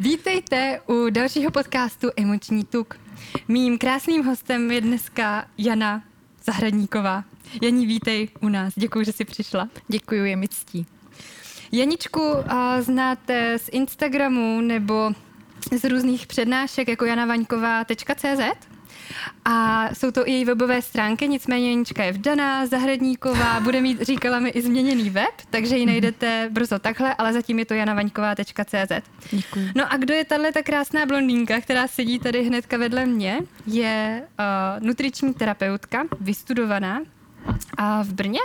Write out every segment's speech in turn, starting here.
Vítejte u dalšího podcastu Emoční tuk. Mým krásným hostem je dneska Jana Zahradníková. Janí, vítej u nás. Děkuji, že jsi přišla. Děkuji, je mi ctí. Janičku a znáte z Instagramu nebo z různých přednášek jako janavaňková.cz. A jsou to i její webové stránky, nicméně Janička je vdaná, zahradníková, bude mít, říkala mi, i změněný web, takže ji najdete brzo takhle, ale zatím je to janavaňková.cz. Děkuji. No a kdo je tahle ta krásná blondýnka, která sedí tady hnedka vedle mě, je uh, nutriční terapeutka, vystudovaná a v Brně?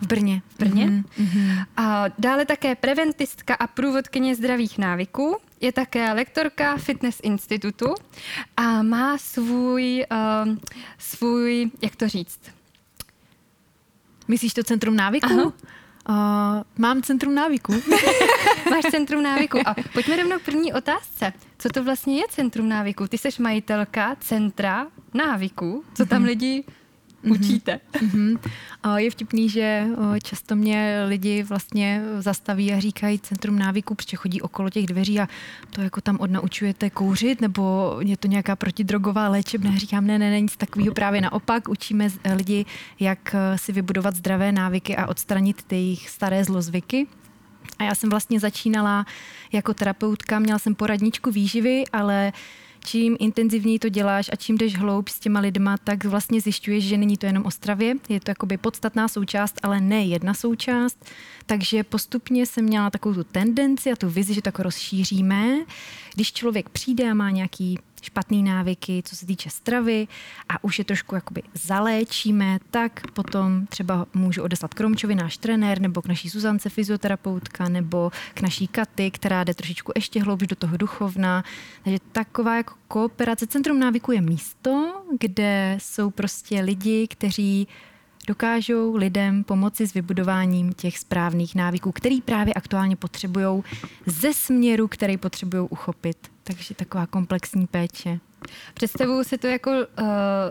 V Brně. V Brně. Mm-hmm. A dále také preventistka a průvodkyně zdravých návyků. Je také lektorka Fitness Institutu a má svůj, uh, svůj, jak to říct? Myslíš to centrum návyku? Uh, mám centrum návyku. Máš centrum návyku. A pojďme rovnou k první otázce. Co to vlastně je centrum návyku? Ty jsi majitelka centra návyku. Co tam mhm. lidi. Učíte. Mm-hmm. Je vtipný, že často mě lidi vlastně zastaví a říkají centrum návyku, protože chodí okolo těch dveří a to jako tam odnaučujete kouřit, nebo je to nějaká protidrogová léčebna. Říkám, ne, ne, ne, nic takového právě naopak. Učíme lidi, jak e, si vybudovat zdravé návyky a odstranit ty jejich staré zlozvyky. A já jsem vlastně začínala jako terapeutka, měla jsem poradničku výživy, ale čím intenzivněji to děláš a čím jdeš hloub s těma lidma, tak vlastně zjišťuješ, že není to jenom o stravě, je to jakoby podstatná součást, ale ne jedna součást. Takže postupně jsem měla takovou tu tendenci a tu vizi, že to jako rozšíříme. Když člověk přijde a má nějaký špatné návyky, co se týče stravy a už je trošku jakoby zaléčíme, tak potom třeba můžu odeslat k Romčovi, náš trenér, nebo k naší Suzance, fyzioterapeutka, nebo k naší Katy, která jde trošičku ještě hloubš do toho duchovna. Takže taková jako kooperace. Centrum návyku je místo, kde jsou prostě lidi, kteří dokážou lidem pomoci s vybudováním těch správných návyků, který právě aktuálně potřebují ze směru, který potřebují uchopit. Takže taková komplexní péče. Představuju si to jako uh,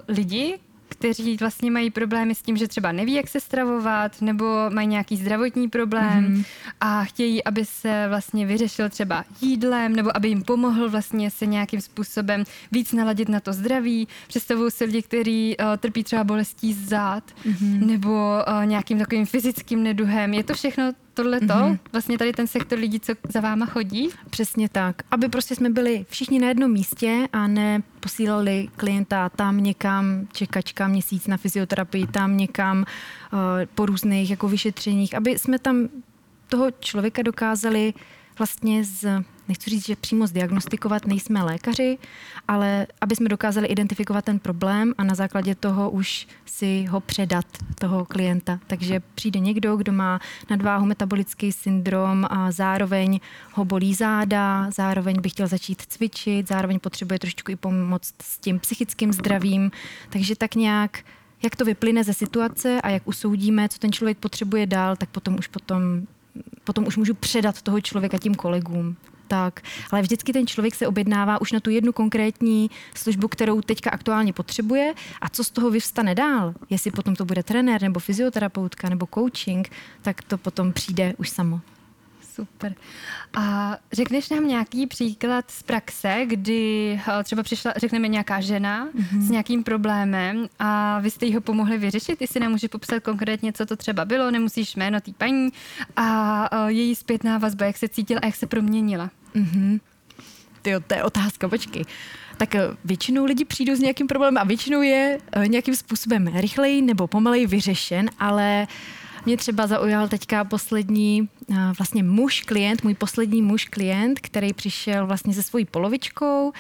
lidi, kteří vlastně mají problémy s tím, že třeba neví, jak se stravovat, nebo mají nějaký zdravotní problém mm-hmm. a chtějí, aby se vlastně vyřešil třeba jídlem, nebo aby jim pomohl vlastně se nějakým způsobem víc naladit na to zdraví. Představuju si lidi, kteří uh, trpí třeba bolestí zad, mm-hmm. nebo uh, nějakým takovým fyzickým neduhem. Je to všechno tohle to, mm-hmm. vlastně tady ten sektor lidí, co za váma chodí? Přesně tak. Aby prostě jsme byli všichni na jednom místě a ne posílali klienta tam někam, čekačka měsíc na fyzioterapii, tam někam uh, po různých jako vyšetřeních, aby jsme tam toho člověka dokázali vlastně z nechci říct, že přímo zdiagnostikovat nejsme lékaři, ale aby jsme dokázali identifikovat ten problém a na základě toho už si ho předat, toho klienta. Takže přijde někdo, kdo má nadváhu, metabolický syndrom a zároveň ho bolí záda, zároveň by chtěl začít cvičit, zároveň potřebuje trošičku i pomoct s tím psychickým zdravím. Takže tak nějak jak to vyplyne ze situace a jak usoudíme, co ten člověk potřebuje dál, tak potom už potom potom už můžu předat toho člověka tím kolegům tak. Ale vždycky ten člověk se objednává už na tu jednu konkrétní službu, kterou teďka aktuálně potřebuje a co z toho vyvstane dál, jestli potom to bude trenér nebo fyzioterapeutka nebo coaching, tak to potom přijde už samo. Super. A řekneš nám nějaký příklad z praxe, kdy eh, třeba přišla, řekneme, nějaká žena mm-hmm. s nějakým problémem a vy jste jí ho pomohli vyřešit? Jestli nám může popsat konkrétně, co to třeba bylo, nemusíš jméno té paní a eh, její zpětná vazba, jak se cítila a jak se proměnila. Mm-hmm. Tyjo, to je otázka, počkej. Tak eh, většinou lidi přijdou s nějakým problémem a většinou je nějakým způsobem rychleji nebo pomaleji vyřešen, ale mě třeba zaujal teďka poslední vlastně muž klient, můj poslední muž klient, který přišel vlastně se svojí polovičkou.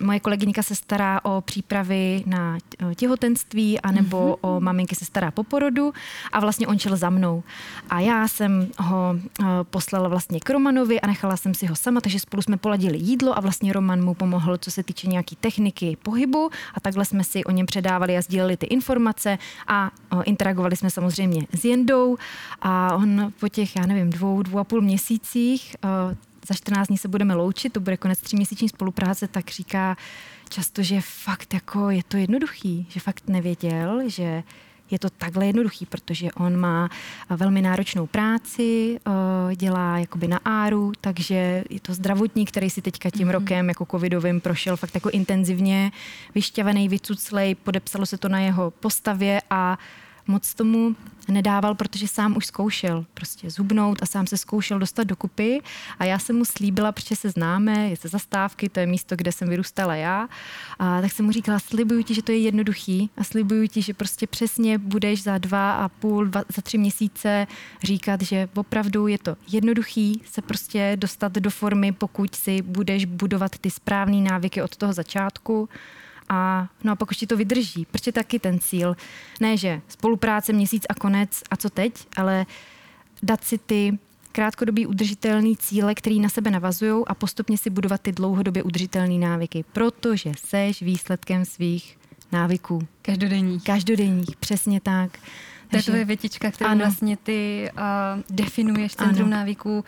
Moje kolegyňka se stará o přípravy na těhotenství, anebo mm-hmm. o maminky se stará po porodu a vlastně on šel za mnou. A já jsem ho poslala vlastně k Romanovi a nechala jsem si ho sama, takže spolu jsme poladili jídlo a vlastně Roman mu pomohl, co se týče nějaký techniky pohybu a takhle jsme si o něm předávali a sdíleli ty informace a interagovali jsme samozřejmě s Jendou a on po těch já nevím, dvou, dvou a půl měsících, za 14 dní se budeme loučit, to bude konec tříměsíční spolupráce, tak říká často, že fakt jako je to jednoduchý, že fakt nevěděl, že je to takhle jednoduchý, protože on má velmi náročnou práci, dělá jakoby na áru, takže je to zdravotník, který si teďka tím mm-hmm. rokem jako covidovým prošel fakt jako intenzivně, vyšťavený, vycuclej, podepsalo se to na jeho postavě a moc tomu nedával, protože sám už zkoušel prostě zhubnout a sám se zkoušel dostat do kupy. A já jsem mu slíbila, protože se známe, je ze zastávky, to je místo, kde jsem vyrůstala já, a tak jsem mu říkala, slibuju ti, že to je jednoduchý a slibuju ti, že prostě přesně budeš za dva a půl, dva, za tři měsíce říkat, že opravdu je to jednoduchý se prostě dostat do formy, pokud si budeš budovat ty správné návyky od toho začátku a, no a pak už ti to vydrží, protože taky ten cíl, ne že spolupráce měsíc a konec a co teď, ale dát si ty krátkodobý udržitelný cíle, který na sebe navazují a postupně si budovat ty dlouhodobě udržitelné návyky, protože seš výsledkem svých návyků. Každodenních. Každodenních, přesně tak. To je tvoje větička, kterou ano. vlastně ty uh, definuješ Centrum ano. návyků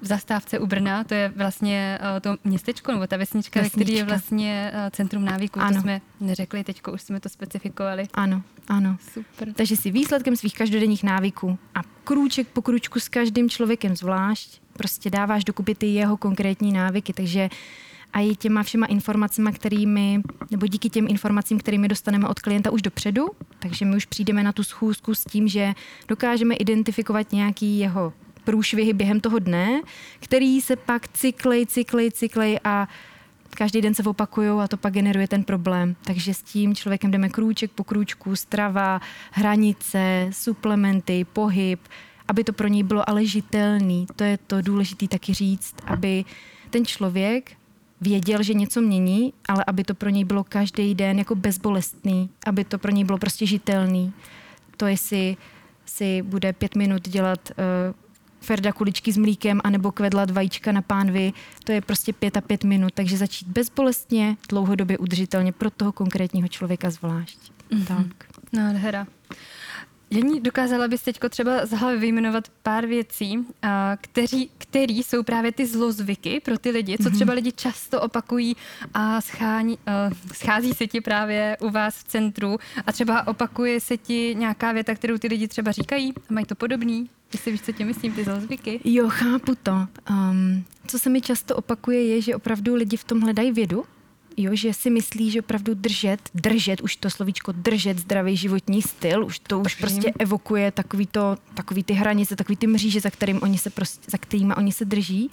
v zastávce u Brna. To je vlastně uh, to městečko, nebo ta vesnička, vesnička. ve které je vlastně uh, Centrum návyků. Ano. To jsme neřekli, teď už jsme to specifikovali. Ano, ano. Super. Takže si výsledkem svých každodenních návyků a krůček po krůčku s každým člověkem zvlášť prostě dáváš dokupy ty jeho konkrétní návyky. Takže a i těma všema informacemi, kterými, nebo díky těm informacím, kterými dostaneme od klienta už dopředu, takže my už přijdeme na tu schůzku s tím, že dokážeme identifikovat nějaký jeho průšvihy během toho dne, který se pak cyklej, cyklej, cyklej a každý den se opakují a to pak generuje ten problém. Takže s tím člověkem jdeme krůček po krůčku, strava, hranice, suplementy, pohyb, aby to pro něj bylo ale žitelný. To je to důležité taky říct, aby ten člověk věděl, že něco mění, ale aby to pro něj bylo každý den jako bezbolestný, aby to pro něj bylo prostě žitelný. To jestli si bude pět minut dělat uh, Ferda kuličky s mlíkem anebo kvedlat vajíčka na pánvi, to je prostě pět a pět minut, takže začít bezbolestně, dlouhodobě udržitelně pro toho konkrétního člověka zvlášť. Mm-hmm. Tak. Nádhera. Jení, dokázala bys teď třeba z hlavy vyjmenovat pár věcí, kteří, který jsou právě ty zlozvyky pro ty lidi, co mhm. třeba lidi často opakují a schání, schází se ti právě u vás v centru a třeba opakuje se ti nějaká věta, kterou ty lidi třeba říkají a mají to podobný? Jestli víš, co tím myslím, ty zlozvyky? Jo, chápu to. Um, co se mi často opakuje, je, že opravdu lidi v tom hledají vědu, jo, že si myslí, že opravdu držet, držet, už to slovíčko držet zdravý životní styl, už to už prostě evokuje takový, to, takový ty hranice, takový ty mříže, za, kterým oni se prostě, za kterými oni se drží.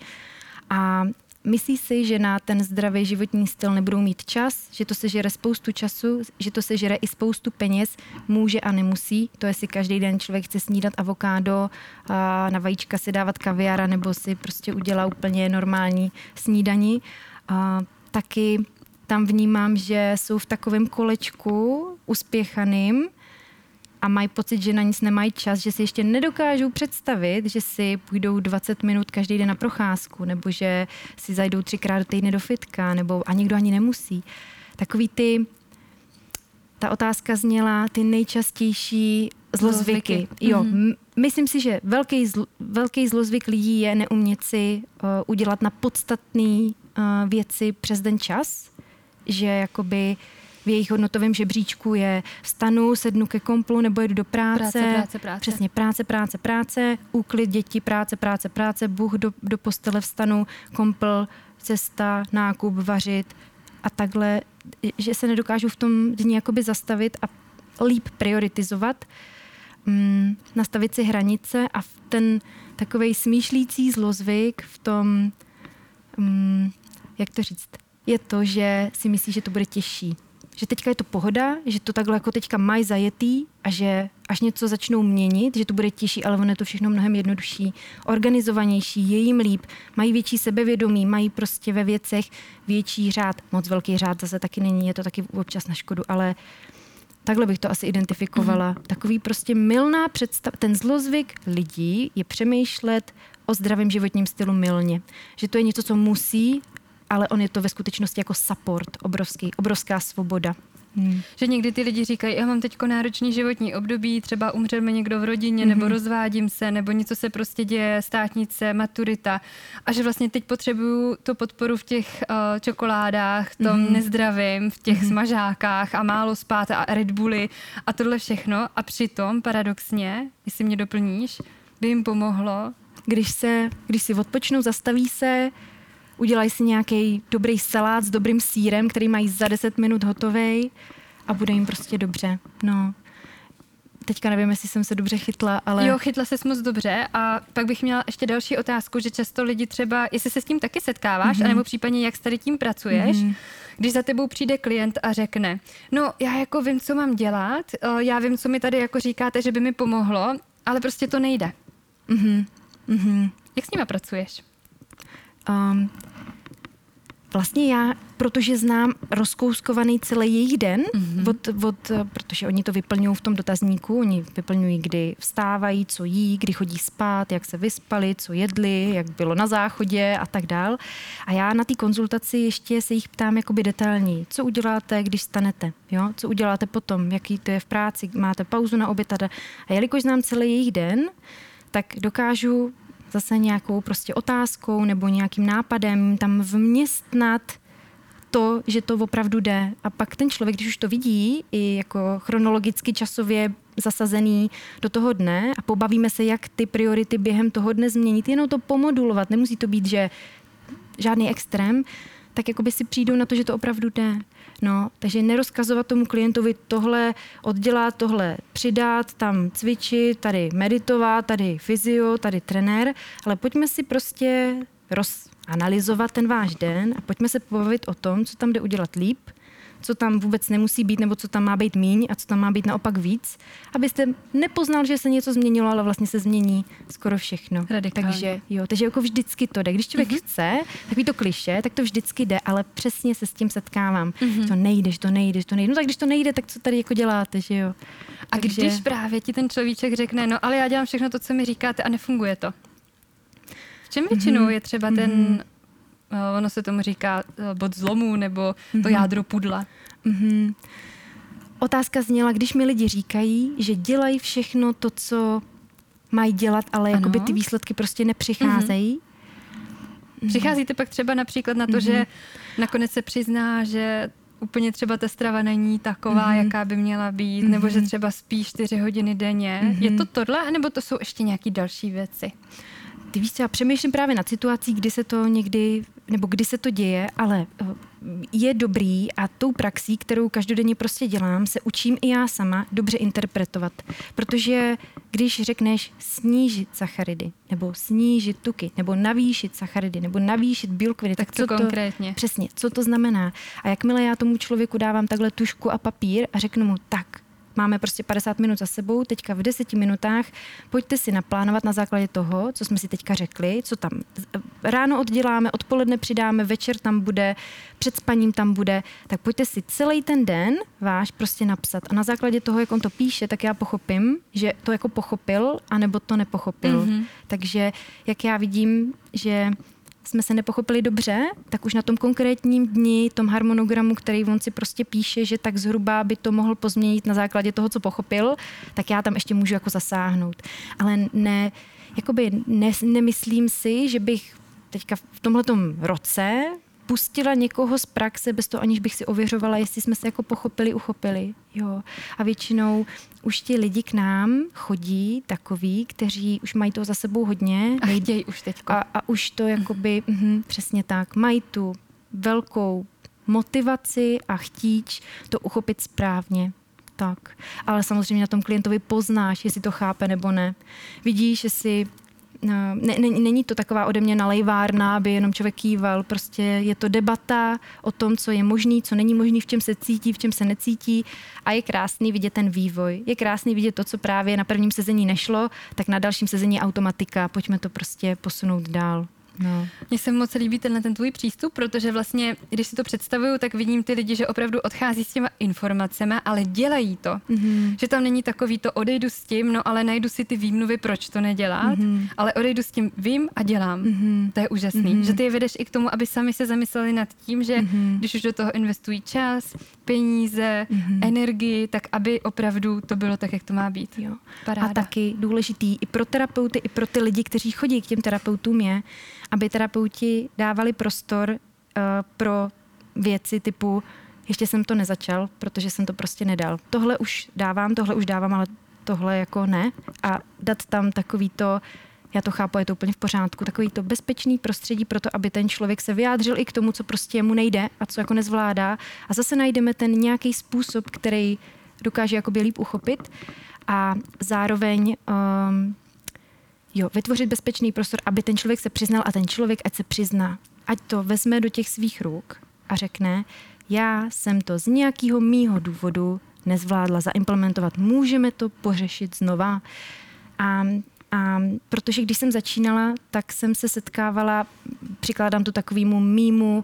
A myslí si, že na ten zdravý životní styl nebudou mít čas, že to se žere spoustu času, že to se žere i spoustu peněz, může a nemusí. To jestli každý den člověk chce snídat avokádo, a na vajíčka si dávat kaviára nebo si prostě udělá úplně normální snídaní. A taky tam vnímám, že jsou v takovém kolečku uspěchaným a mají pocit, že na nic nemají čas, že si ještě nedokážou představit, že si půjdou 20 minut každý den na procházku, nebo že si zajdou třikrát do týdne do fitka, nebo a nikdo ani nemusí. Takový ty, ta otázka zněla ty nejčastější zlozvyky. zlozvyky. Jo, mm-hmm. myslím si, že velký, zl, velký zlozvyk lidí je neumět si uh, udělat na podstatné uh, věci přes den čas, že jakoby v jejich hodnotovém žebříčku je vstanu, sednu ke komplu nebo jedu do práce. Práce, práce, práce. Přesně práce, práce, práce, úklid děti, práce, práce, práce, Bůh do, do postele vstanu, kompl, cesta, nákup, vařit a takhle, že se nedokážu v tom dní jakoby zastavit a líp prioritizovat, mm, nastavit si hranice a v ten takový smýšlící zlozvyk v tom, mm, jak to říct, je to, že si myslí, že to bude těžší. Že teďka je to pohoda, že to takhle jako teďka mají zajetý a že až něco začnou měnit, že to bude těžší, ale ono je to všechno mnohem jednodušší, organizovanější, je jim líp, mají větší sebevědomí, mají prostě ve věcech větší řád. Moc velký řád zase taky není, je to taky občas na škodu, ale takhle bych to asi identifikovala. Mm. Takový prostě milná představa, ten zlozvyk lidí je přemýšlet o zdravém životním stylu milně. Že to je něco, co musí ale on je to ve skutečnosti jako support, obrovský, obrovská svoboda. Hmm. Že někdy ty lidi říkají, já mám teď náročný životní období, třeba umřel mi někdo v rodině, hmm. nebo rozvádím se, nebo něco se prostě děje, státnice, maturita. A že vlastně teď potřebuju tu podporu v těch uh, čokoládách, v tom hmm. nezdravím, v těch hmm. smažákách a málo spát a Red Bulli a tohle všechno. A přitom paradoxně, jestli mě doplníš, by jim pomohlo. Když se, když si odpočnou, zastaví se, udělají si nějaký dobrý salát s dobrým sírem, který mají za 10 minut hotový a bude jim prostě dobře. No, teďka nevím, jestli jsem se dobře chytla, ale... Jo, chytla se moc dobře a pak bych měla ještě další otázku, že často lidi třeba, jestli se s tím taky setkáváš, mm-hmm. anebo případně jak s tady tím pracuješ, mm-hmm. když za tebou přijde klient a řekne, no já jako vím, co mám dělat, já vím, co mi tady jako říkáte, že by mi pomohlo, ale prostě to nejde. Mm-hmm. Mm-hmm. Jak s nima pracuješ? Um, vlastně já, protože znám rozkouskovaný celý jejich den, mm-hmm. od, od, protože oni to vyplňují v tom dotazníku, oni vyplňují, kdy vstávají, co jí, kdy chodí spát, jak se vyspali, co jedli, jak bylo na záchodě a tak dál. A já na té konzultaci ještě se jich ptám jakoby detailní, co uděláte, když stanete, jo? co uděláte potom, jaký to je v práci, máte pauzu na oběd a jelikož znám celý jejich den, tak dokážu zase nějakou prostě otázkou nebo nějakým nápadem tam vměstnat to, že to opravdu jde. A pak ten člověk, když už to vidí, i jako chronologicky časově zasazený do toho dne a pobavíme se, jak ty priority během toho dne změnit, jenom to pomodulovat, nemusí to být, že žádný extrém, tak jako by si přijdou na to, že to opravdu jde. No, takže nerozkazovat tomu klientovi tohle oddělat, tohle přidat, tam cvičit, tady meditovat, tady fyzio, tady trenér, ale pojďme si prostě rozanalizovat ten váš den a pojďme se pobavit o tom, co tam jde udělat líp, co tam vůbec nemusí být, nebo co tam má být míň a co tam má být naopak víc, abyste nepoznal, že se něco změnilo, ale vlastně se změní skoro všechno. Radikálně. Takže jo, takže jako vždycky to jde. Když člověk mm-hmm. chce, takový to kliše, tak to vždycky jde, ale přesně se s tím setkávám. Mm-hmm. To nejdeš, to nejdeš, to nejde. No tak když to nejde, tak co tady jako děláte, že jo? A takže... když právě ti ten človíček řekne, no ale já dělám všechno to, co mi říkáte a nefunguje to. V čem většinou mm-hmm. je třeba ten mm-hmm ono se tomu říká eh, bod zlomu nebo mm-hmm. to mhm. jádro pudla. Mm-hmm. Otázka zněla, když mi lidi říkají, že dělají všechno to, co mají dělat, ale jako by ty výsledky prostě nepřicházejí. Mm-hmm. Přicházíte pak třeba například na to, mm-hmm. že nakonec se přizná, že úplně třeba ta strava není taková, mm-hmm. jaká by měla být, mm-hmm. nebo že mhm. třeba spí čtyři hodiny denně. Mm-hmm. Je to tohle, nebo to jsou ještě nějaké další věci? Ty víš já přemýšlím právě nad situací, kdy se to někdy, nebo kdy se to děje, ale eh, je dobrý a tou praxí, kterou každodenně prostě dělám, se učím i já sama dobře interpretovat. Protože když řekneš snížit sacharidy, nebo snížit tuky, nebo navýšit sacharidy, nebo navýšit bílkoviny, tak, tak co to konkrétně? Přesně, co to znamená. A jakmile já tomu člověku dávám takhle tušku a papír a řeknu mu, tak, máme prostě 50 minut za sebou, teďka v 10 minutách pojďte si naplánovat na základě toho, co jsme si teďka řekli, co tam ráno odděláme, odpoledne přidáme, večer tam bude, před spaním tam bude, tak pojďte si celý ten den váš prostě napsat. A na základě toho, jak on to píše, tak já pochopím, že to jako pochopil, anebo to nepochopil. Mm-hmm. Takže jak já vidím, že jsme se nepochopili dobře, tak už na tom konkrétním dni, tom harmonogramu, který on si prostě píše, že tak zhruba by to mohl pozměnit na základě toho, co pochopil, tak já tam ještě můžu jako zasáhnout. Ale ne, jakoby ne, nemyslím si, že bych teďka v tomhletom roce pustila někoho z praxe bez toho, aniž bych si ověřovala, jestli jsme se jako pochopili, uchopili. Jo. A většinou už ti lidi k nám chodí takový, kteří už mají to za sebou hodně. A chtějí už teď. A, a už to jakoby, mm. mm, přesně tak, mají tu velkou motivaci a chtíč to uchopit správně. Tak. Ale samozřejmě na tom klientovi poznáš, jestli to chápe nebo ne. Vidíš, jestli ne, ne, není to taková ode mě nalejvárna, aby jenom člověk kýval. Prostě je to debata o tom, co je možný, co není možný, v čem se cítí, v čem se necítí. A je krásný vidět ten vývoj. Je krásný vidět to, co právě na prvním sezení nešlo, tak na dalším sezení automatika. Pojďme to prostě posunout dál. No. Mně se moc líbí tenhle ten tvůj přístup, protože vlastně, když si to představuju, tak vidím ty lidi, že opravdu odchází s těma informacemi, ale dělají to. Mm-hmm. Že tam není takový to odejdu s tím, no ale najdu si ty výmluvy, proč to nedělat, mm-hmm. ale odejdu s tím, vím a dělám. Mm-hmm. To je úžasný. Mm-hmm. Že ty je vedeš i k tomu, aby sami se zamysleli nad tím, že mm-hmm. když už do toho investují čas, peníze, mm-hmm. energii, tak aby opravdu to bylo tak, jak to má být. Jo. Paráda. A taky důležitý i pro terapeuty, i pro ty lidi, kteří chodí k těm terapeutům je, aby terapeuti dávali prostor uh, pro věci typu ještě jsem to nezačal, protože jsem to prostě nedal. Tohle už dávám, tohle už dávám, ale tohle jako ne. A dát tam takový to, já to chápu, je to úplně v pořádku, takový to bezpečný prostředí pro to, aby ten člověk se vyjádřil i k tomu, co prostě mu nejde a co jako nezvládá. A zase najdeme ten nějaký způsob, který dokáže jakoby líp uchopit a zároveň um, jo, vytvořit bezpečný prostor, aby ten člověk se přiznal a ten člověk ať se přizná. Ať to vezme do těch svých ruk a řekne, já jsem to z nějakého mýho důvodu nezvládla zaimplementovat. Můžeme to pořešit znova. A, a protože když jsem začínala, tak jsem se setkávala, přikládám to takovému mýmu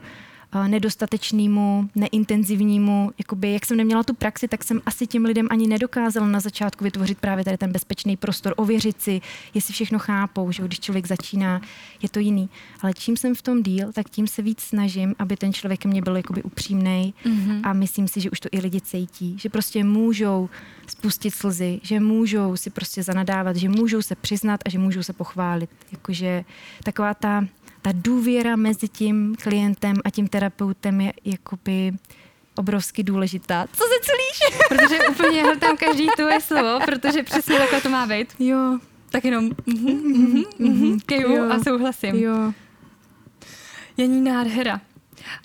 nedostatečnému, neintenzivnímu, jakoby, jak jsem neměla tu praxi, tak jsem asi těm lidem ani nedokázala na začátku vytvořit právě tady ten bezpečný prostor, ověřit si, jestli všechno chápou, že když člověk začíná, je to jiný. Ale čím jsem v tom díl, tak tím se víc snažím, aby ten člověk mě byl jakoby upřímný mm-hmm. a myslím si, že už to i lidi cítí, že prostě můžou spustit slzy, že můžou si prostě zanadávat, že můžou se přiznat a že můžou se pochválit. Jakože taková ta ta důvěra mezi tím klientem a tím terapeutem je jakoby obrovsky důležitá. Co se celíš? protože úplně hltám každý tvoje slovo, protože přesně takhle to má být. Jo. Tak jenom mm-hmm, mm-hmm, mm-hmm, keju a souhlasím. Jo. Jení nádhera.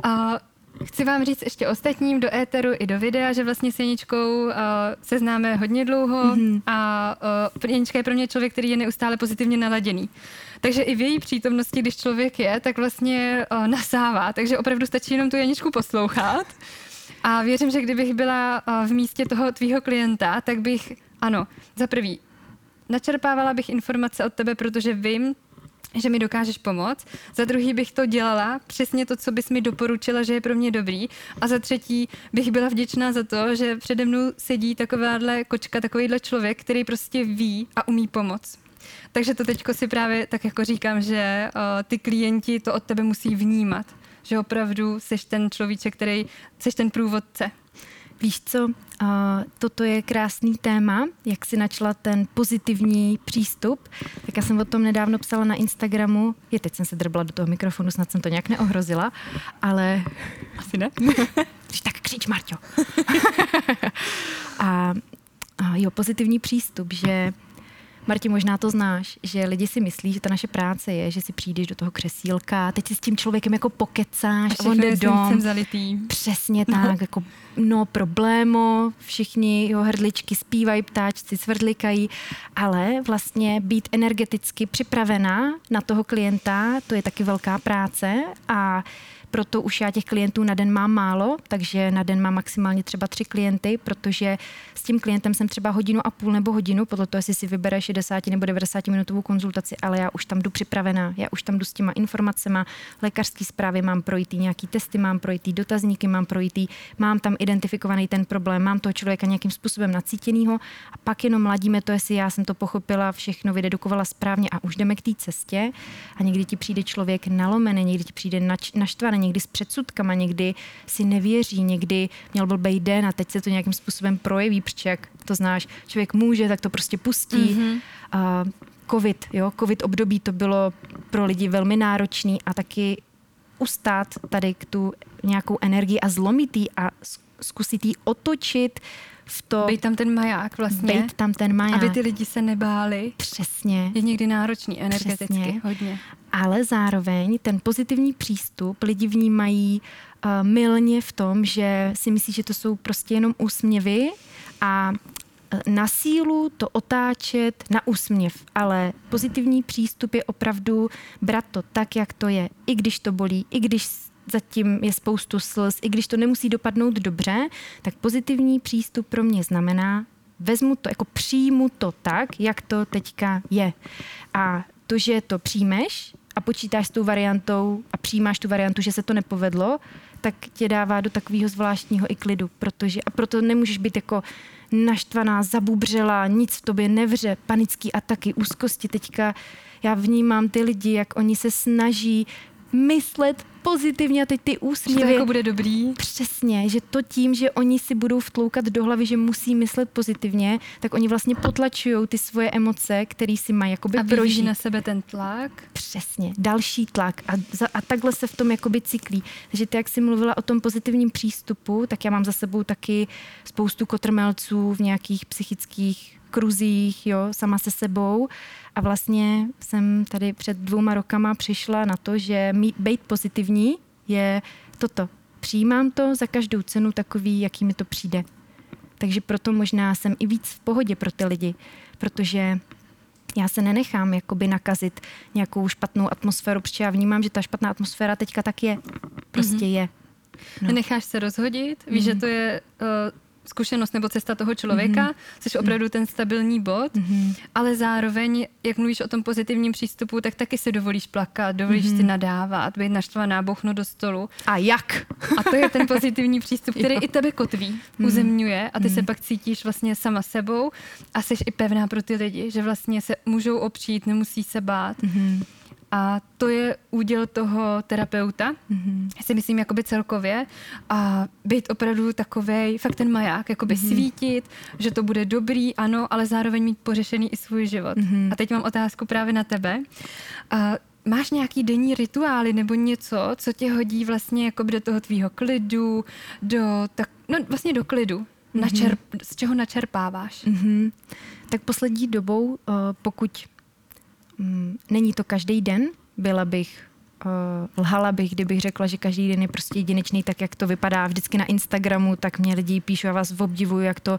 A Chci vám říct ještě ostatním do éteru i do videa, že vlastně s Jeničkou uh, se známe hodně dlouho mm-hmm. a uh, Jenička je pro mě člověk, který je neustále pozitivně naladěný. Takže i v její přítomnosti, když člověk je, tak vlastně uh, nasává. Takže opravdu stačí jenom tu Janičku poslouchat. A věřím, že kdybych byla uh, v místě toho tvýho klienta, tak bych, ano, za prvý, načerpávala bych informace od tebe, protože vím, že mi dokážeš pomoct. Za druhý bych to dělala, přesně to, co bys mi doporučila, že je pro mě dobrý. A za třetí bych byla vděčná za to, že přede mnou sedí takováhle kočka, takovýhle člověk, který prostě ví a umí pomoct. Takže to teďko si právě tak jako říkám, že uh, ty klienti to od tebe musí vnímat. Že opravdu jsi ten človíček, který, jsi ten průvodce. Víš co, uh, toto je krásný téma, jak si načala ten pozitivní přístup. Tak já jsem o tom nedávno psala na Instagramu. Je, teď jsem se drbla do toho mikrofonu, snad jsem to nějak neohrozila, ale... Asi ne. Když tak křič, Marťo. a, a jo, pozitivní přístup, že Marti, možná to znáš, že lidi si myslí, že ta naše práce je, že si přijdeš do toho křesílka, teď si s tím člověkem jako pokecáš a, on jde dom. Zalitý. Přesně tak, no. jako no problémo, všichni jo, hrdličky zpívají, ptáčci svrdlikají, ale vlastně být energeticky připravená na toho klienta, to je taky velká práce a proto už já těch klientů na den mám málo, takže na den mám maximálně třeba tři klienty, protože s tím klientem jsem třeba hodinu a půl nebo hodinu, podle toho, jestli si vybere 60 nebo 90 minutovou konzultaci, ale já už tam jdu připravená, já už tam jdu s těma informacemi, lékařské zprávy mám projítý, nějaký testy mám projítý, dotazníky mám projítý, mám tam identifikovaný ten problém, mám toho člověka nějakým způsobem nacítěnýho a pak jenom ladíme to, jestli já jsem to pochopila, všechno vydedukovala správně a už jdeme k té cestě a někdy ti přijde člověk nalomený, někdy ti přijde naštvaný, někdy s předsudkama, někdy si nevěří, někdy měl blbej den a teď se to nějakým způsobem projeví, protože jak to znáš, člověk může, tak to prostě pustí. Mm-hmm. Uh, COVID, jo, COVID období to bylo pro lidi velmi náročný a taky ustát tady k tu nějakou energii a zlomitý a zkusit jí otočit v to... Být tam ten maják vlastně. Být tam ten maják. Aby ty lidi se nebáli. Přesně. Je někdy náročný energeticky, Přesně. hodně. Ale zároveň ten pozitivní přístup lidi vnímají uh, milně v tom, že si myslí, že to jsou prostě jenom úsměvy a eh, na sílu to otáčet na úsměv, ale pozitivní přístup je opravdu brát to tak, jak to je, i když to bolí, i když zatím je spoustu slz, i když to nemusí dopadnout dobře, tak pozitivní přístup pro mě znamená, vezmu to, jako přijmu to tak, jak to teďka je. A to, že to přijmeš a počítáš s tou variantou a přijímáš tu variantu, že se to nepovedlo, tak tě dává do takového zvláštního i klidu, protože a proto nemůžeš být jako naštvaná, zabubřela, nic v tobě nevře, panický ataky, úzkosti. Teďka já vnímám ty lidi, jak oni se snaží myslet pozitivně a teď ty úsměvy. Že to jako bude dobrý. Přesně, že to tím, že oni si budou vtloukat do hlavy, že musí myslet pozitivně, tak oni vlastně potlačují ty svoje emoce, které si mají jakoby a prožít. na sebe ten tlak. Přesně, další tlak a, za, a takhle se v tom jakoby cyklí. Takže ty, jak jsi mluvila o tom pozitivním přístupu, tak já mám za sebou taky spoustu kotrmelců v nějakých psychických kruzích, jo, sama se sebou. A vlastně jsem tady před dvouma rokama přišla na to, že mít, být pozitivní je toto. Přijímám to za každou cenu takový, jaký mi to přijde. Takže proto možná jsem i víc v pohodě pro ty lidi, protože já se nenechám jakoby nakazit nějakou špatnou atmosféru, protože já vnímám, že ta špatná atmosféra teďka tak je. Prostě mm-hmm. je. No. Nenecháš se rozhodit, víš, mm-hmm. že mhm. to je uh, zkušenost nebo cesta toho člověka, mm-hmm. což opravdu ten stabilní bod, mm-hmm. ale zároveň, jak mluvíš o tom pozitivním přístupu, tak taky si dovolíš plakat, dovolíš mm-hmm. si nadávat, být naštvaná, bouchnout do stolu. A jak? A to je ten pozitivní přístup, který i tebe kotví, mm-hmm. uzemňuje a ty mm-hmm. se pak cítíš vlastně sama sebou a jsi i pevná pro ty lidi, že vlastně se můžou opřít, nemusí se bát. Mm-hmm. A to je úděl toho terapeuta, mm-hmm. si myslím jakoby celkově, a být opravdu takový, fakt ten maják, jakoby mm-hmm. svítit, že to bude dobrý, ano, ale zároveň mít pořešený i svůj život. Mm-hmm. A teď mám otázku právě na tebe. A máš nějaký denní rituály nebo něco, co tě hodí vlastně jakoby do toho tvýho klidu, do, tak, no vlastně do klidu, mm-hmm. načerp, z čeho načerpáváš? Mm-hmm. Tak poslední dobou, uh, pokud není to každý den, byla bych Uh, lhala bych, kdybych řekla, že každý den je prostě jedinečný, tak jak to vypadá vždycky na Instagramu, tak mě lidi píšou, já vás obdivuju, jak to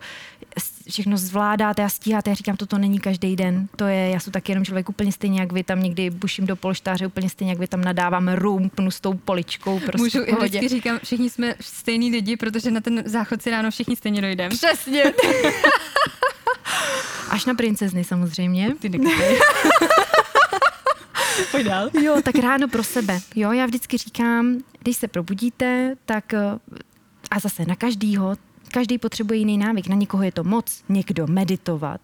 všechno zvládáte a stíháte. Já říkám, toto není každý den. To je, já jsem taky jenom člověk úplně stejně jak vy, tam někdy buším do polštáře, úplně stejně jak vy, tam nadávám rum, s tou poličkou. Prostě Můžu, já vždycky říkám, všichni jsme stejní lidi, protože na ten záchod si ráno všichni stejně dojdeme. Přesně. Až na princezny samozřejmě. Ty Pojď dál. Jo, tak ráno pro sebe. Jo, já vždycky říkám, když se probudíte, tak eh, a zase na každýho, každý potřebuje jiný návyk. Na někoho je to moc, někdo meditovat,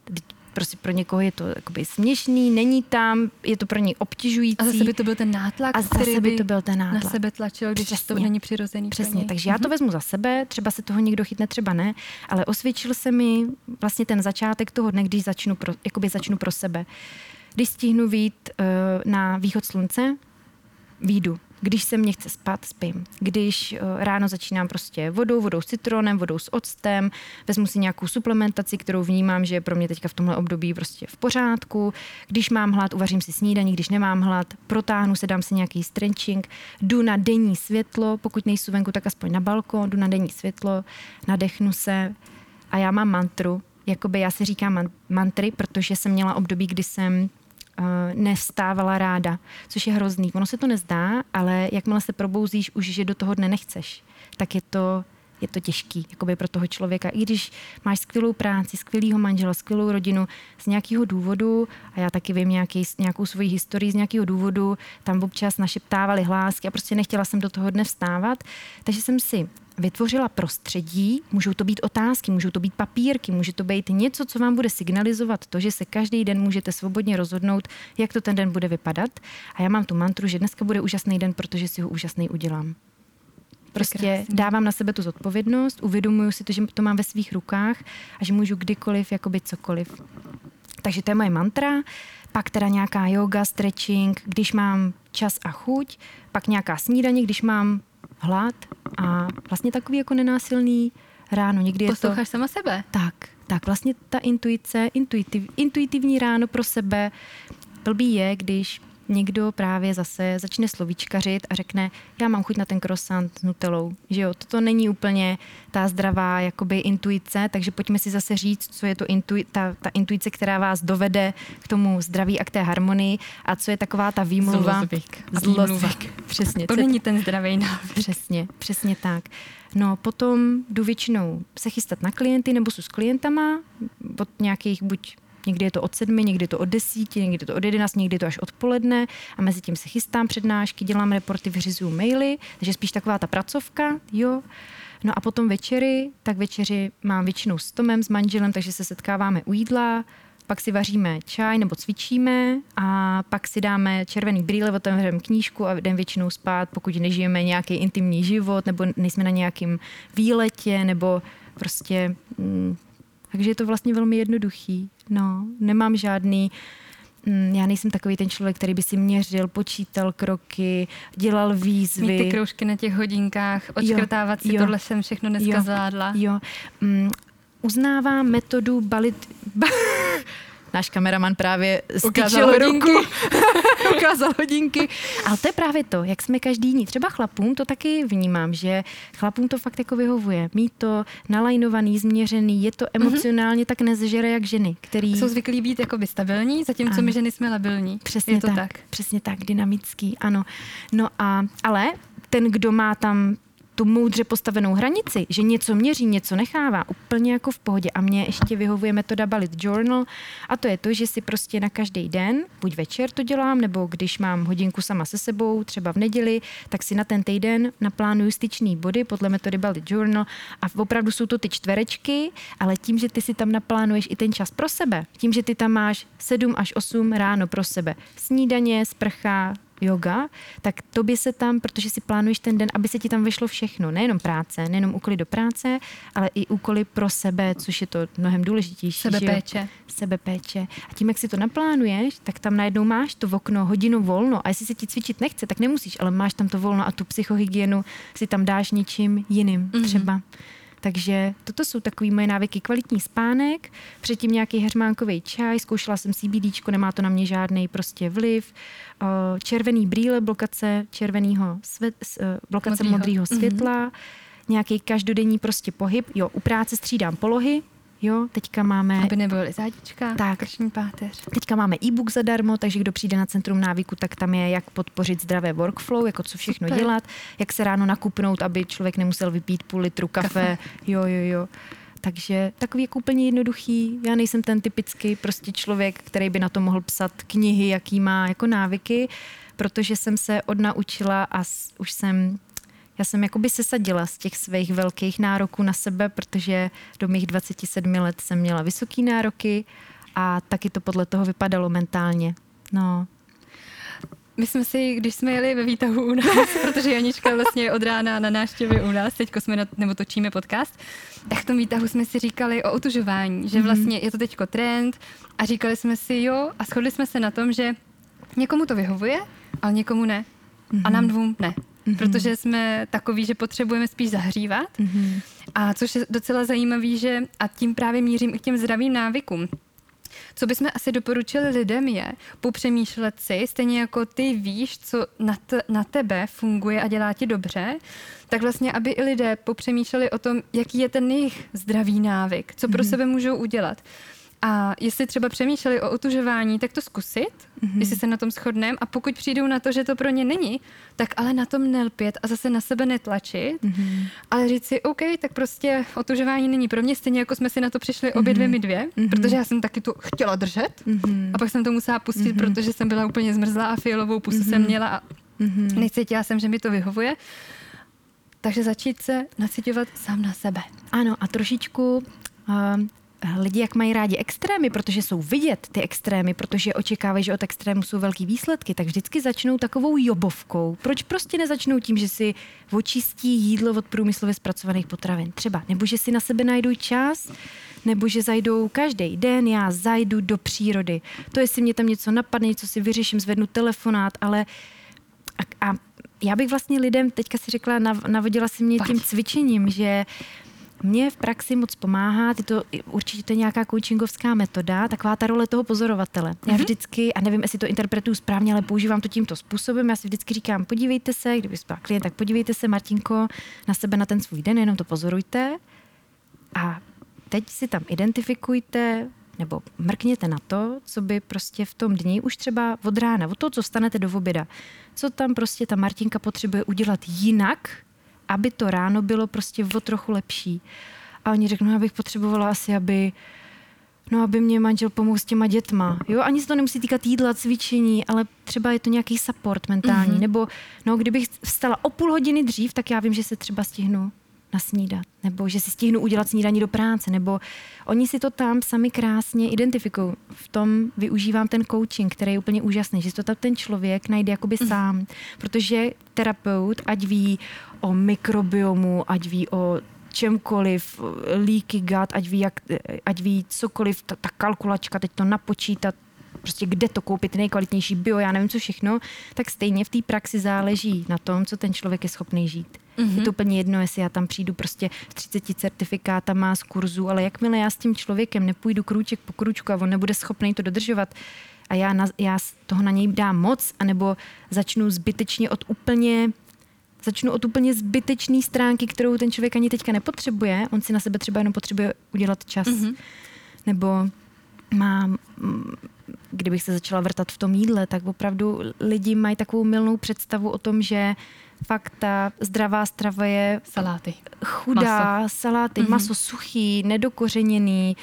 prostě pro někoho je to jakoby směšný, není tam, je to pro něj obtěžující. A zase by to byl ten nátlak, a zase by to byl ten nátlak. Na sebe tlačil, když Přesně. to není přirozený. Přesně, takže já to mhm. vezmu za sebe, třeba se toho někdo chytne, třeba ne, ale osvědčil se mi vlastně ten začátek toho dne, když začnu pro, jakoby začnu pro sebe. Když stihnu vít uh, na východ slunce, výjdu. Když se mě chce spát, spím. Když uh, ráno začínám prostě vodou, vodou s citronem, vodou s octem, vezmu si nějakou suplementaci, kterou vnímám, že je pro mě teďka v tomhle období prostě v pořádku. Když mám hlad, uvařím si snídaní, když nemám hlad, protáhnu se, dám si nějaký stretching, jdu na denní světlo, pokud nejsou venku, tak aspoň na balkon, jdu na denní světlo, nadechnu se a já mám mantru, jakoby já si říkám mantry, protože jsem měla období, kdy jsem nevstávala ráda, což je hrozný. Ono se to nezdá, ale jakmile se probouzíš už, že do toho dne nechceš, tak je to je to těžký jakoby pro toho člověka. I když máš skvělou práci, skvělého manžela, skvělou rodinu, z nějakého důvodu, a já taky vím nějaký, nějakou svoji historii z nějakého důvodu, tam občas našeptávali hlásky a prostě nechtěla jsem do toho dne vstávat, takže jsem si vytvořila prostředí, můžou to být otázky, můžou to být papírky, může to být něco, co vám bude signalizovat to, že se každý den můžete svobodně rozhodnout, jak to ten den bude vypadat. A já mám tu mantru, že dneska bude úžasný den, protože si ho úžasný udělám. Prostě dávám na sebe tu zodpovědnost, uvědomuju si to, že to mám ve svých rukách a že můžu kdykoliv, jakoby cokoliv. Takže to je moje mantra. Pak teda nějaká yoga, stretching, když mám čas a chuť, pak nějaká snídaně, když mám hlad a vlastně takový jako nenásilný ráno. Někdy Posloucháš je to, sama sebe? Tak, tak vlastně ta intuice, intuitiv, intuitivní ráno pro sebe. Blbý je, když někdo právě zase začne slovíčkařit a řekne, já mám chuť na ten croissant s nutelou, že jo, toto není úplně ta zdravá jakoby intuice, takže pojďme si zase říct, co je to intui- ta, ta intuice, která vás dovede k tomu zdraví a k té harmonii a co je taková ta výmluva. Zlozvyk. Zlozvyk. Přesně. To není ten zdravý návyk. Přesně, přesně tak. No potom jdu většinou se chystat na klienty nebo jsou s klientama od nějakých buď Někdy je to od sedmi, někdy je to od desíti, někdy je to od jedenáct, někdy je to až odpoledne a mezi tím se chystám přednášky, dělám reporty, vyřizuju maily, takže spíš taková ta pracovka, jo. No a potom večery, tak večeři mám většinou s Tomem, s manželem, takže se setkáváme u jídla, pak si vaříme čaj nebo cvičíme a pak si dáme červený brýle, otevřeme knížku a jdeme většinou spát, pokud nežijeme nějaký intimní život nebo nejsme na nějakém výletě nebo prostě... Mm, takže je to vlastně velmi jednoduchý. No, nemám žádný mm, já nejsem takový ten člověk, který by si měřil, počítal kroky, dělal výzvy. Mít ty kroužky na těch hodinkách, odškrtávat jo, si, jo, tohle jsem všechno dneska jo, zvládla. Jo. Mm, uznávám metodu balit... Náš kameraman právě ukázal ruku, ukázal hodinky. Ale to je právě to, jak jsme každý jiný. Třeba chlapům to taky vnímám, že chlapům to fakt jako vyhovuje. Mít to nalajnovaný, změřený, je to mhm. emocionálně mm-hmm. tak nezžere jak ženy, který... Jsou zvyklí být jako stabilní, zatímco ano. my ženy jsme labilní. Přesně je to tak, tak. Přesně tak, dynamický, ano. No a, ale ten, kdo má tam tu moudře postavenou hranici, že něco měří, něco nechává, úplně jako v pohodě. A mě ještě vyhovuje metoda Balit Journal a to je to, že si prostě na každý den, buď večer to dělám, nebo když mám hodinku sama se sebou, třeba v neděli, tak si na ten týden naplánuju styčný body podle metody Balit Journal a opravdu jsou to ty čtverečky, ale tím, že ty si tam naplánuješ i ten čas pro sebe, tím, že ty tam máš 7 až 8 ráno pro sebe, snídaně, sprcha, yoga, tak tobě se tam, protože si plánuješ ten den, aby se ti tam vyšlo všechno, nejenom práce, nejenom úkoly do práce, ale i úkoly pro sebe, což je to mnohem důležitější. Sebepéče. Sebepéče. A tím, jak si to naplánuješ, tak tam najednou máš to v okno hodinu volno a jestli se ti cvičit nechce, tak nemusíš, ale máš tam to volno a tu psychohygienu si tam dáš něčím jiným mm-hmm. třeba. Takže toto jsou takové moje návyky. Kvalitní spánek, předtím nějaký hermánkový čaj, zkoušela jsem CBD, nemá to na mě žádný prostě vliv. Červený brýle, blokace červeného svět, e, blokace modrého světla, mm-hmm. nějaký každodenní prostě pohyb. Jo, u práce střídám polohy, Jo, teďka máme... Aby nebyly zádička, tak, krční páteř. Teďka máme e-book zadarmo, takže kdo přijde na Centrum návyku, tak tam je, jak podpořit zdravé workflow, jako co všechno Super. dělat, jak se ráno nakupnout, aby člověk nemusel vypít půl litru kafe. kafe. Jo, jo, jo. Takže takový jako úplně jednoduchý. Já nejsem ten typický prostě člověk, který by na to mohl psat knihy, jaký má jako návyky, protože jsem se odnaučila a už jsem já jsem jakoby sesadila z těch svých velkých nároků na sebe, protože do mých 27 let jsem měla vysoký nároky a taky to podle toho vypadalo mentálně. No, my jsme si, když jsme jeli ve výtahu u nás, protože Janička vlastně od rána na návštěvě u nás, teď jsme na, nebo točíme podcast, tak v tom výtahu jsme si říkali o otužování, že mhm. vlastně je to teďko trend a říkali jsme si jo a shodli jsme se na tom, že někomu to vyhovuje, ale někomu ne. A nám mhm. dvou ne mm-hmm. protože jsme takový, že potřebujeme spíš zahřívat. Mm-hmm. A což je docela zajímavý, že a tím právě mířím i k těm zdravým návykům. Co bychom asi doporučili lidem je popřemýšlet si, stejně jako ty víš, co na, t- na tebe funguje a dělá ti dobře, tak vlastně, aby i lidé popřemýšleli o tom, jaký je ten jejich zdravý návyk, co pro mm-hmm. sebe můžou udělat. A jestli třeba přemýšleli o otužování, tak to zkusit, mm-hmm. jestli se na tom shodneme. A pokud přijdou na to, že to pro ně není, tak ale na tom nelpět a zase na sebe netlačit, mm-hmm. ale říct si, OK, tak prostě otužování není pro mě, stejně jako jsme si na to přišli obě dvě my dvě, mm-hmm. protože já jsem taky to chtěla držet mm-hmm. a pak jsem to musela pustit, mm-hmm. protože jsem byla úplně zmrzlá a fialovou pusu mm-hmm. jsem měla a mm-hmm. necítila jsem, že mi to vyhovuje. Takže začít se nacitovat sám na sebe. Ano a trošičku uh, lidi, jak mají rádi extrémy, protože jsou vidět ty extrémy, protože očekávají, že od extrému jsou velký výsledky, tak vždycky začnou takovou jobovkou. Proč prostě nezačnou tím, že si očistí jídlo od průmyslově zpracovaných potravin? Třeba, nebo že si na sebe najdou čas, nebo že zajdou každý den, já zajdu do přírody. To, jestli mě tam něco napadne, něco si vyřeším, zvednu telefonát, ale a, a já bych vlastně lidem, teďka si řekla, navodila si mě tím cvičením, že mě v praxi moc pomáhá, ty to, určitě to je nějaká coachingovská metoda, taková ta role toho pozorovatele. Mm-hmm. Já mhm. vždycky, a nevím, jestli to interpretuju správně, ale používám to tímto způsobem, já si vždycky říkám, podívejte se, kdyby byl klient, tak podívejte se, Martinko, na sebe na ten svůj den, jenom to pozorujte a teď si tam identifikujte, nebo mrkněte na to, co by prostě v tom dni už třeba od rána, od toho, co stanete do oběda, co tam prostě ta Martinka potřebuje udělat jinak, aby to ráno bylo prostě o trochu lepší. A oni řeknou, já bych potřebovala asi, aby no aby mě manžel pomohl s těma dětma. Jo, ani se to nemusí týkat jídla, cvičení, ale třeba je to nějaký support mentální. Mm-hmm. Nebo no, kdybych vstala o půl hodiny dřív, tak já vím, že se třeba stihnu nasnídat, nebo že si stihnu udělat snídaní do práce, nebo oni si to tam sami krásně identifikují. V tom využívám ten coaching, který je úplně úžasný, že to tam ten člověk najde jakoby mm. sám, protože terapeut, ať ví o mikrobiomu, ať ví o čemkoliv, leaky gut, ať ví, jak, ať ví cokoliv, ta, ta kalkulačka, teď to napočítat, prostě kde to koupit, nejkvalitnější bio, já nevím co všechno, tak stejně v té praxi záleží na tom, co ten člověk je schopný žít. Mm-hmm. Je to úplně jedno, jestli já tam přijdu prostě s 30 certifikátama z kurzu, ale jakmile já s tím člověkem nepůjdu krůček po krůčku a on nebude schopný to dodržovat, a já, na, já toho na něj dám moc, anebo začnu zbytečně od úplně začnu od úplně zbytečné stránky, kterou ten člověk ani teďka nepotřebuje, on si na sebe třeba jenom potřebuje udělat čas. Mm-hmm. Nebo mám, kdybych se začala vrtat v tom jídle, tak opravdu lidi mají takovou milnou představu o tom, že fakt ta zdravá strava je saláty. Chudá, maso. saláty, mm-hmm. maso suchý, nedokořeněný,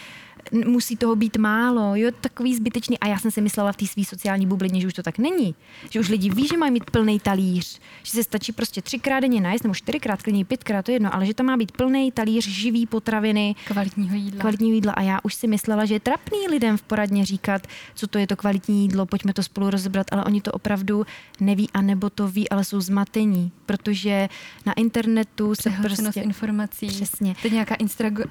musí toho být málo, jo, takový zbytečný. A já jsem si myslela v té své sociální bublině, že už to tak není. Že už lidi ví, že mají mít plný talíř, že se stačí prostě třikrát denně najíst, nebo čtyřikrát, klidně pětkrát, to je jedno, ale že tam má být plný talíř živý potraviny, kvalitního jídla. kvalitního jídla. A já už si myslela, že je trapný lidem v poradně říkat, co to je to kvalitní jídlo, pojďme to spolu rozebrat, ale oni to opravdu neví, a nebo to ví, ale jsou zmatení, protože na internetu se prostě... informací. Přesně. Teď nějaká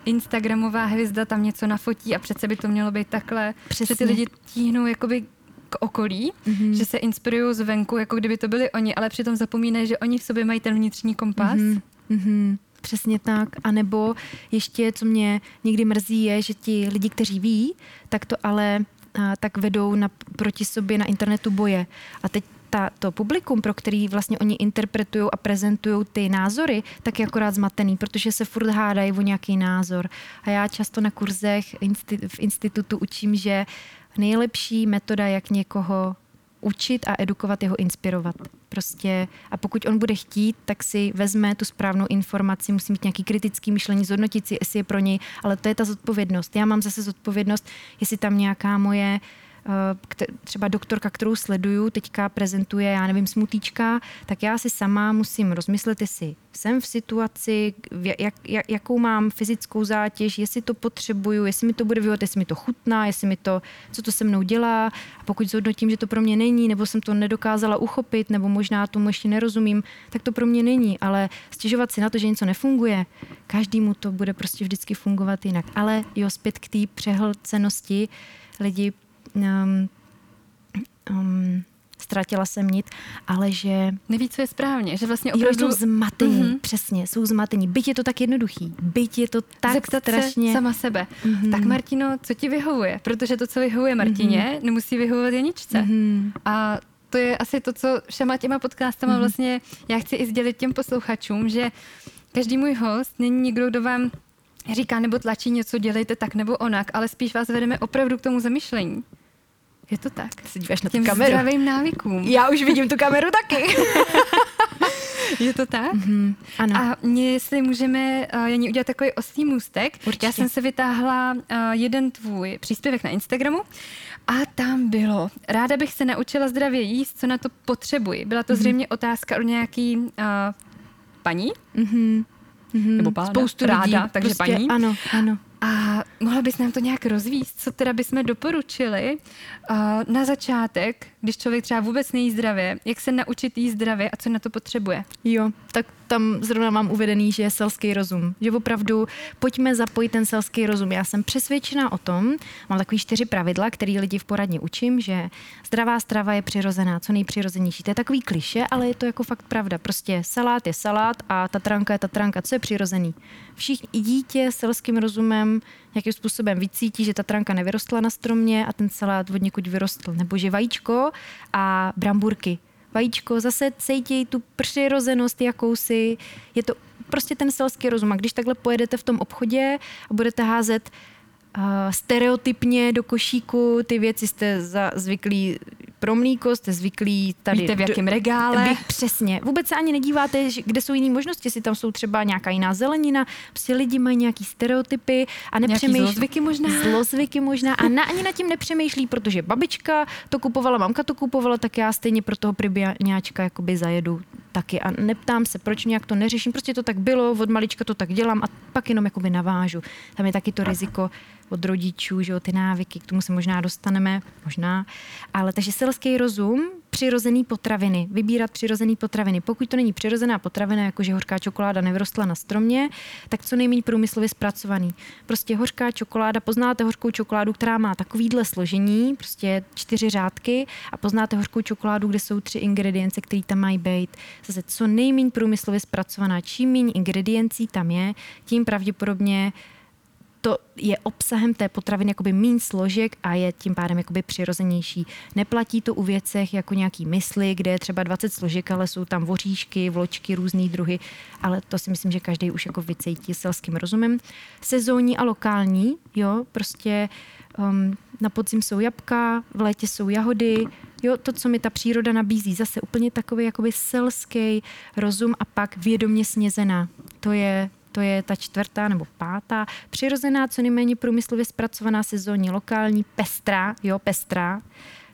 Instagramová hvězda tam něco nafotí a přece by to mělo být takhle. Přesně. Že ty lidi tíhnou jakoby k okolí, mm-hmm. že se inspirují zvenku, jako kdyby to byli oni, ale přitom zapomínají, že oni v sobě mají ten vnitřní kompas. Mm-hmm. Přesně tak. A nebo ještě, co mě někdy mrzí, je, že ti lidi, kteří ví, tak to ale a, tak vedou na, proti sobě na internetu boje. A teď ta, to publikum, pro který vlastně oni interpretují a prezentují ty názory, tak je akorát zmatený, protože se furt hádají o nějaký názor. A já často na kurzech v institutu učím, že nejlepší metoda, jak někoho učit a edukovat, jeho inspirovat. Prostě a pokud on bude chtít, tak si vezme tu správnou informaci, musí mít nějaký kritický myšlení, zhodnotit si, jestli je pro něj, ale to je ta zodpovědnost. Já mám zase zodpovědnost, jestli tam nějaká moje uh, třeba doktorka, kterou sleduju, teďka prezentuje, já nevím, smutíčka, tak já si sama musím rozmyslet, jestli jsem v situaci, jak, jak, jakou mám fyzickou zátěž, jestli to potřebuju, jestli mi to bude vyhovat, jestli mi to chutná, jestli mi to, co to se mnou dělá. A pokud zhodnotím, že to pro mě není, nebo jsem to nedokázala uchopit, nebo možná tomu ještě nerozumím, tak to pro mě není. Ale stěžovat si na to, že něco nefunguje, každému to bude prostě vždycky fungovat jinak. Ale jo, zpět k té přehlcenosti lidi um, um, ztratila jsem nit, ale že... Neví, co je správně, že vlastně opravdu... Jo, jsou zmatení, mm-hmm. přesně, jsou zmatení. Byť je to tak jednoduchý, byť je to tak Zeptat strašně... Se sama sebe. Mm-hmm. Tak Martino, co ti vyhovuje? Protože to, co vyhovuje Martině, mm-hmm. nemusí vyhovovat Janičce. Mm-hmm. A to je asi to, co všema těma podcastama mm-hmm. vlastně já chci i sdělit těm posluchačům, že každý můj host není někdo, kdo vám říká nebo tlačí něco, dělejte tak nebo onak, ale spíš vás vedeme opravdu k tomu zamyšlení. Je to tak. Se díváš na tu kameru. zdravým návykům. Já už vidím tu kameru taky. Je to tak? Mm-hmm, ano. A mě, jestli můžeme, uh, Janí, udělat takový ostý můstek. Určitě. Já jsem se vytáhla uh, jeden tvůj příspěvek na Instagramu a tam bylo, ráda bych se naučila zdravě jíst, co na to potřebuji. Byla to mm-hmm. zřejmě otázka od nějaký uh, paní. Mm-hmm. Nebo pána. Spoustu ráda, lidí. takže prostě, paní. Ano, ano. A mohla bys nám to nějak rozvíst, co teda bychom doporučili? Uh, na začátek, když člověk třeba vůbec nejí zdravě, jak se naučit jíst zdravě a co na to potřebuje? Jo, tak tam zrovna mám uvedený, že je selský rozum. Že opravdu pojďme zapojit ten selský rozum. Já jsem přesvědčená o tom, mám takový čtyři pravidla, které lidi v poradně učím, že zdravá strava je přirozená, co nejpřirozenější. To je takový kliše, ale je to jako fakt pravda. Prostě salát je salát a tatranka je tatranka. Co je přirozený? Všichni dítě selským rozumem nějakým způsobem vycítí, že ta tranka nevyrostla na stromě a ten salát od někud vyrostl. Nebo že vajíčko a bramburky. Vajíčko zase cítí tu přirozenost jakousi. Je to prostě ten selský rozum. A když takhle pojedete v tom obchodě a budete házet uh, stereotypně do košíku, ty věci jste za, zvyklí pro mlíko, jste zvyklí tady... Víte v jakém regále. Vy, přesně. Vůbec se ani nedíváte, kde jsou jiné možnosti, jestli tam jsou třeba nějaká jiná zelenina, prostě lidi mají nějaký stereotypy a nepřemýšlí. zlozvyky možná. Zlozvyky možná a na, ani nad tím nepřemýšlí, protože babička to kupovala, mamka to kupovala, tak já stejně pro toho pribiáňáčka jakoby zajedu taky a neptám se, proč nějak to neřeším, prostě to tak bylo, od malička to tak dělám a pak jenom jakoby navážu. Tam je taky to riziko od rodičů, že jo, ty návyky, k tomu se možná dostaneme, možná. Ale takže selský rozum, přirozený potraviny, vybírat přirozený potraviny. Pokud to není přirozená potravina, jakože hořká čokoláda nevyrostla na stromě, tak co nejméně průmyslově zpracovaný. Prostě hořká čokoláda, poznáte hořkou čokoládu, která má takovýhle složení, prostě čtyři řádky a poznáte hořkou čokoládu, kde jsou tři ingredience, které tam mají být. Zase co nejméně průmyslově zpracovaná, čím méně ingrediencí tam je, tím pravděpodobně to je obsahem té potraviny jakoby méně složek a je tím pádem jakoby přirozenější. Neplatí to u věcech jako nějaký mysli, kde je třeba 20 složek, ale jsou tam voříšky, vločky, různé druhy, ale to si myslím, že každý už jako vycejtí selským rozumem. Sezónní a lokální, jo, prostě um, na podzim jsou jabka, v létě jsou jahody, jo, to, co mi ta příroda nabízí, zase úplně takový jakoby selský rozum a pak vědomě snězená. To je to je ta čtvrtá nebo pátá, přirozená, co nejméně průmyslově zpracovaná sezónní, lokální, pestrá, jo, pestrá,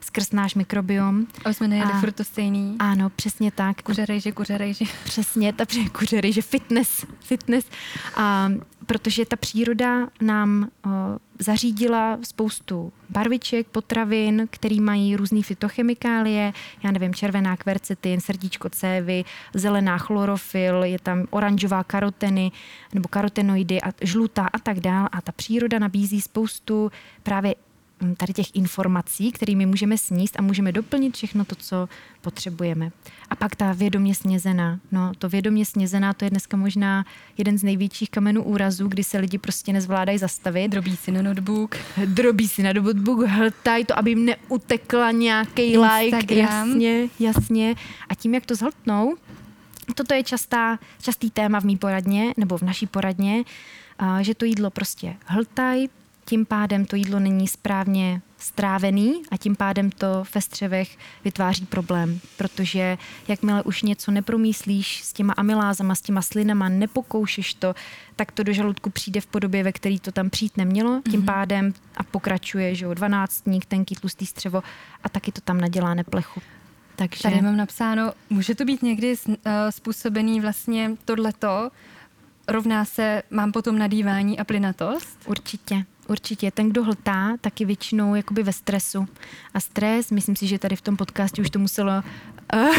skrz náš mikrobiom. Aby jsme nejedli furt to stejný. Ano, přesně tak. Kuře rejže, kuře rejže. Přesně, ta kuře rejže, fitness, fitness. A protože ta příroda nám o, zařídila spoustu barviček, potravin, který mají různé fytochemikálie, já nevím, červená kvercetin, srdíčko cévy, zelená chlorofil, je tam oranžová karoteny nebo karotenoidy a žlutá a tak dál. A ta příroda nabízí spoustu právě tady těch informací, kterými můžeme sníst a můžeme doplnit všechno to, co potřebujeme. A pak ta vědomě snězená. No, to vědomě snězená, to je dneska možná jeden z největších kamenů úrazů, kdy se lidi prostě nezvládají zastavit. Drobí si na notebook. Drobí si na notebook, hltají to, aby jim neutekla nějaký like. Jasně, jasně. A tím, jak to zhltnou, toto je častá, častý téma v mý poradně, nebo v naší poradně, že to jídlo prostě hltají, tím pádem to jídlo není správně strávený a tím pádem to ve střevech vytváří problém, protože jakmile už něco nepromýslíš s těma amylázama, s těma slinama, nepokoušeš to, tak to do žaludku přijde v podobě, ve který to tam přijít nemělo, tím mm-hmm. pádem a pokračuje, že jo, dvanáctník, tenký tlustý střevo a taky to tam nadělá neplechu. Takže... Tady mám napsáno, může to být někdy uh, způsobený vlastně tohleto, rovná se, mám potom nadývání a plynatost? Určitě. Určitě. Ten, kdo hltá, taky většinou jakoby ve stresu. A stres, myslím si, že tady v tom podcastu už to muselo uh,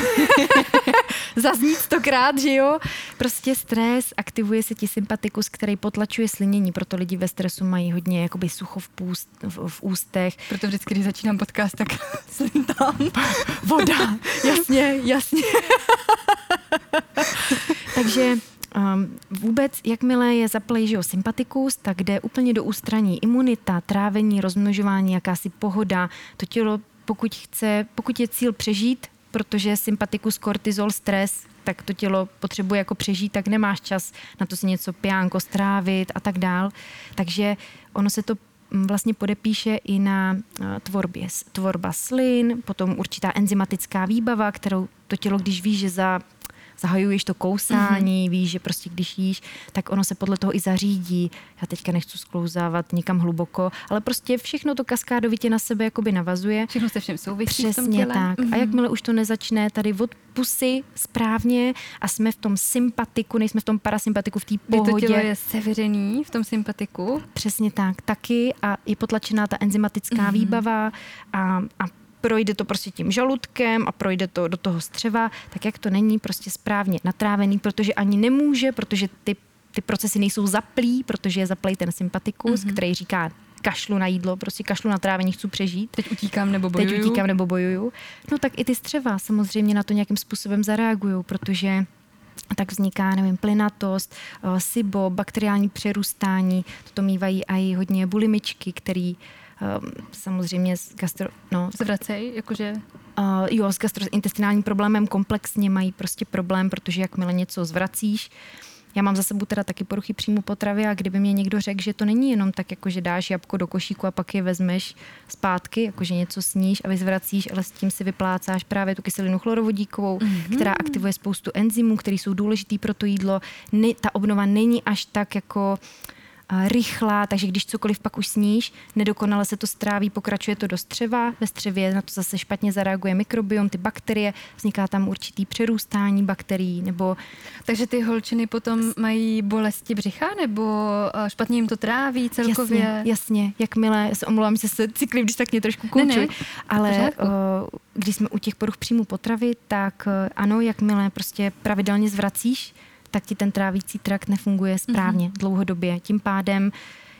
zaznít stokrát, že jo? Prostě stres, aktivuje se ti sympatikus, který potlačuje slinění, proto lidi ve stresu mají hodně jakoby sucho v, půst, v, v ústech. Proto vždycky, když začínám podcast, tak slintám. Voda, jasně, jasně. Takže Um, vůbec, jakmile je zaplej že sympatikus, tak jde úplně do ústraní imunita, trávení, rozmnožování, jakási pohoda. To tělo, pokud chce, pokud je cíl přežít, protože sympatikus, kortizol, stres, tak to tělo potřebuje jako přežít, tak nemáš čas na to si něco pijánko strávit a tak dál. Takže ono se to mm, vlastně podepíše i na tvorbě, tvorba slin, potom určitá enzymatická výbava, kterou to tělo, když ví, že za zahajuješ to kousání, mm-hmm. víš, že prostě když jíš, tak ono se podle toho i zařídí. Já teďka nechci sklouzávat nikam hluboko, ale prostě všechno to kaskádovitě na sebe jakoby navazuje. Všechno se všem souvisí Přesně v tom tak. Mm-hmm. A jakmile už to nezačne tady od pusy správně a jsme v tom sympatiku, nejsme v tom parasympatiku, v té pohodě. Kdy to tělo je severený v tom sympatiku. Přesně tak, taky a je potlačená ta enzymatická mm-hmm. výbava a, a projde to prostě tím žaludkem a projde to do toho střeva, tak jak to není prostě správně natrávený, protože ani nemůže, protože ty, ty procesy nejsou zaplý, protože je zaplý ten sympatikus, mm-hmm. který říká kašlu na jídlo, prostě kašlu na trávení, chci přežít. Teď utíkám nebo bojuju. Teď utíkám nebo bojuju. No tak i ty střeva samozřejmě na to nějakým způsobem zareagují, protože tak vzniká, nevím, plynatost, eh, SIBO, bakteriální přerůstání, to mývají i hodně bulimičky, který um, samozřejmě s gastro... No, Zvracej, jakože... Uh, jo, s gastrointestinálním problémem komplexně mají prostě problém, protože jakmile něco zvracíš, já mám za sebou teda taky poruchy příjmu potravy a kdyby mě někdo řekl, že to není jenom tak, jako že dáš jabko do košíku a pak je vezmeš zpátky, jakože něco sníš a vyzvracíš, ale s tím si vyplácáš právě tu kyselinu chlorovodíkovou, mm-hmm. která aktivuje spoustu enzymů, které jsou důležitý pro to jídlo. Ne, ta obnova není až tak jako uh, rychlá, takže když cokoliv pak už sníš, nedokonale se to stráví, pokračuje to do střeva, ve střevě na to zase špatně zareaguje mikrobiom, ty bakterie, vzniká tam určitý přerůstání bakterií, nebo... Takže ty holčiny potom mají bolesti břicha, nebo eh, špatně jim to tráví celkově? Jasně, jasně. Jakmile, já se omlouvám, že se cyklím, když tak mě trošku koučuji, ale uh, když jsme u těch poruch příjmu potravy, tak uh, ano, jakmile prostě pravidelně zvracíš, tak ti ten trávící trakt nefunguje správně mm-hmm. dlouhodobě. Tím pádem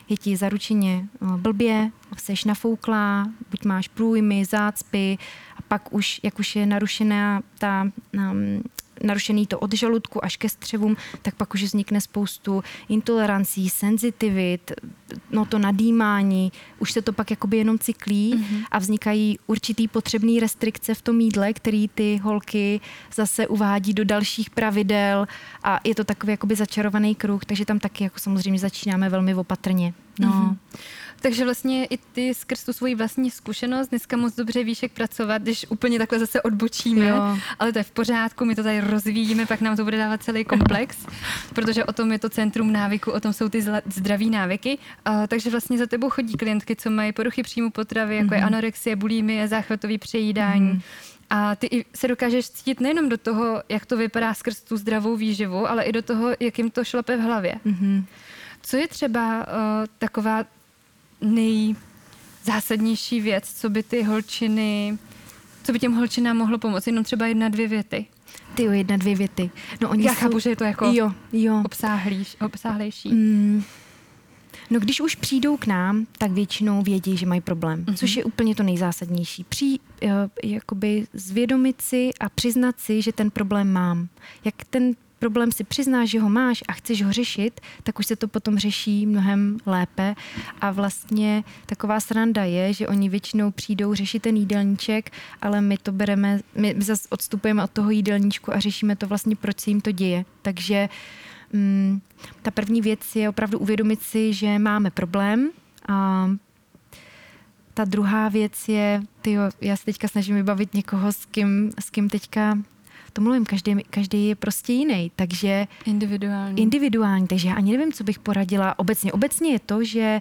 je ti zaručeně eh, blbě, seš nafouklá, buď máš průjmy, zácpy a pak už, jak už je narušená ta um, narušený to od žaludku až ke střevům, tak pak už vznikne spoustu intolerancí, senzitivit, no to nadýmání, už se to pak jakoby jenom cyklí mm-hmm. a vznikají určitý potřebný restrikce v tom jídle, který ty holky zase uvádí do dalších pravidel a je to takový jakoby začarovaný kruh, takže tam taky jako samozřejmě začínáme velmi opatrně. No. Mm-hmm. Takže vlastně i ty skrz tu svoji vlastní zkušenost dneska moc dobře víš, jak pracovat, když úplně takhle zase odbočíme, jo. ale to je v pořádku, my to tady rozvíjíme, pak nám to bude dávat celý komplex, protože o tom je to centrum návyku, o tom jsou ty zdraví návyky. Uh, takže vlastně za tebou chodí klientky, co mají poruchy příjmu potravy, jako mm-hmm. je mhm. anorexie, bulimie, záchvatový přejídání. Mm-hmm. A ty se dokážeš cítit nejenom do toho, jak to vypadá skrz tu zdravou výživu, ale i do toho, jak jim to šlape v hlavě. Mm-hmm. Co je třeba uh, taková nejzásadnější věc, co by ty holčiny, co by těm holčinám mohlo pomoct? Jenom třeba jedna, dvě věty. Ty jo, jedna, dvě věty. No, oni Já jsou... chápu, že je to jako jo, jo. Obsáhlíš, obsáhlejší. Mm. No když už přijdou k nám, tak většinou vědí, že mají problém, mm-hmm. což je úplně to nejzásadnější. Při, uh, jakoby zvědomit si a přiznat si, že ten problém mám. Jak ten problém si přiznáš, že ho máš a chceš ho řešit, tak už se to potom řeší mnohem lépe. A vlastně taková sranda je, že oni většinou přijdou řešit ten jídelníček, ale my to bereme, my, zase odstupujeme od toho jídelníčku a řešíme to vlastně, proč se jim to děje. Takže mm, ta první věc je opravdu uvědomit si, že máme problém a ta druhá věc je, tyjo, já se teďka snažím vybavit někoho, s kým, s kým teďka to mluvím, každý, každý je prostě jiný, takže... Individuální. Individuální, takže já ani nevím, co bych poradila obecně. Obecně je to, že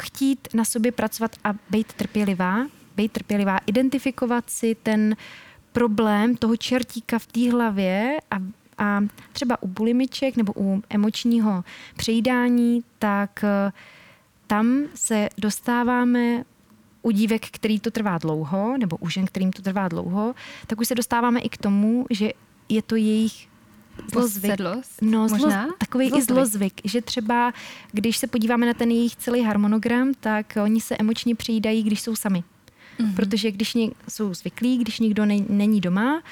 chtít na sobě pracovat a být trpělivá, být trpělivá, identifikovat si ten problém toho čertíka v té hlavě a, a třeba u bulimiček nebo u emočního přejídání, tak eh, tam se dostáváme u dívek, který to trvá dlouho, nebo u žen, kterým to trvá dlouho, tak už se dostáváme i k tomu, že je to jejich zlozvyk. No, zlo, takový zlozvyk. i zlozvyk, že třeba, když se podíváme na ten jejich celý harmonogram, tak oni se emočně přijídají, když jsou sami. Mm-hmm. Protože když jsou zvyklí, když nikdo ne, není doma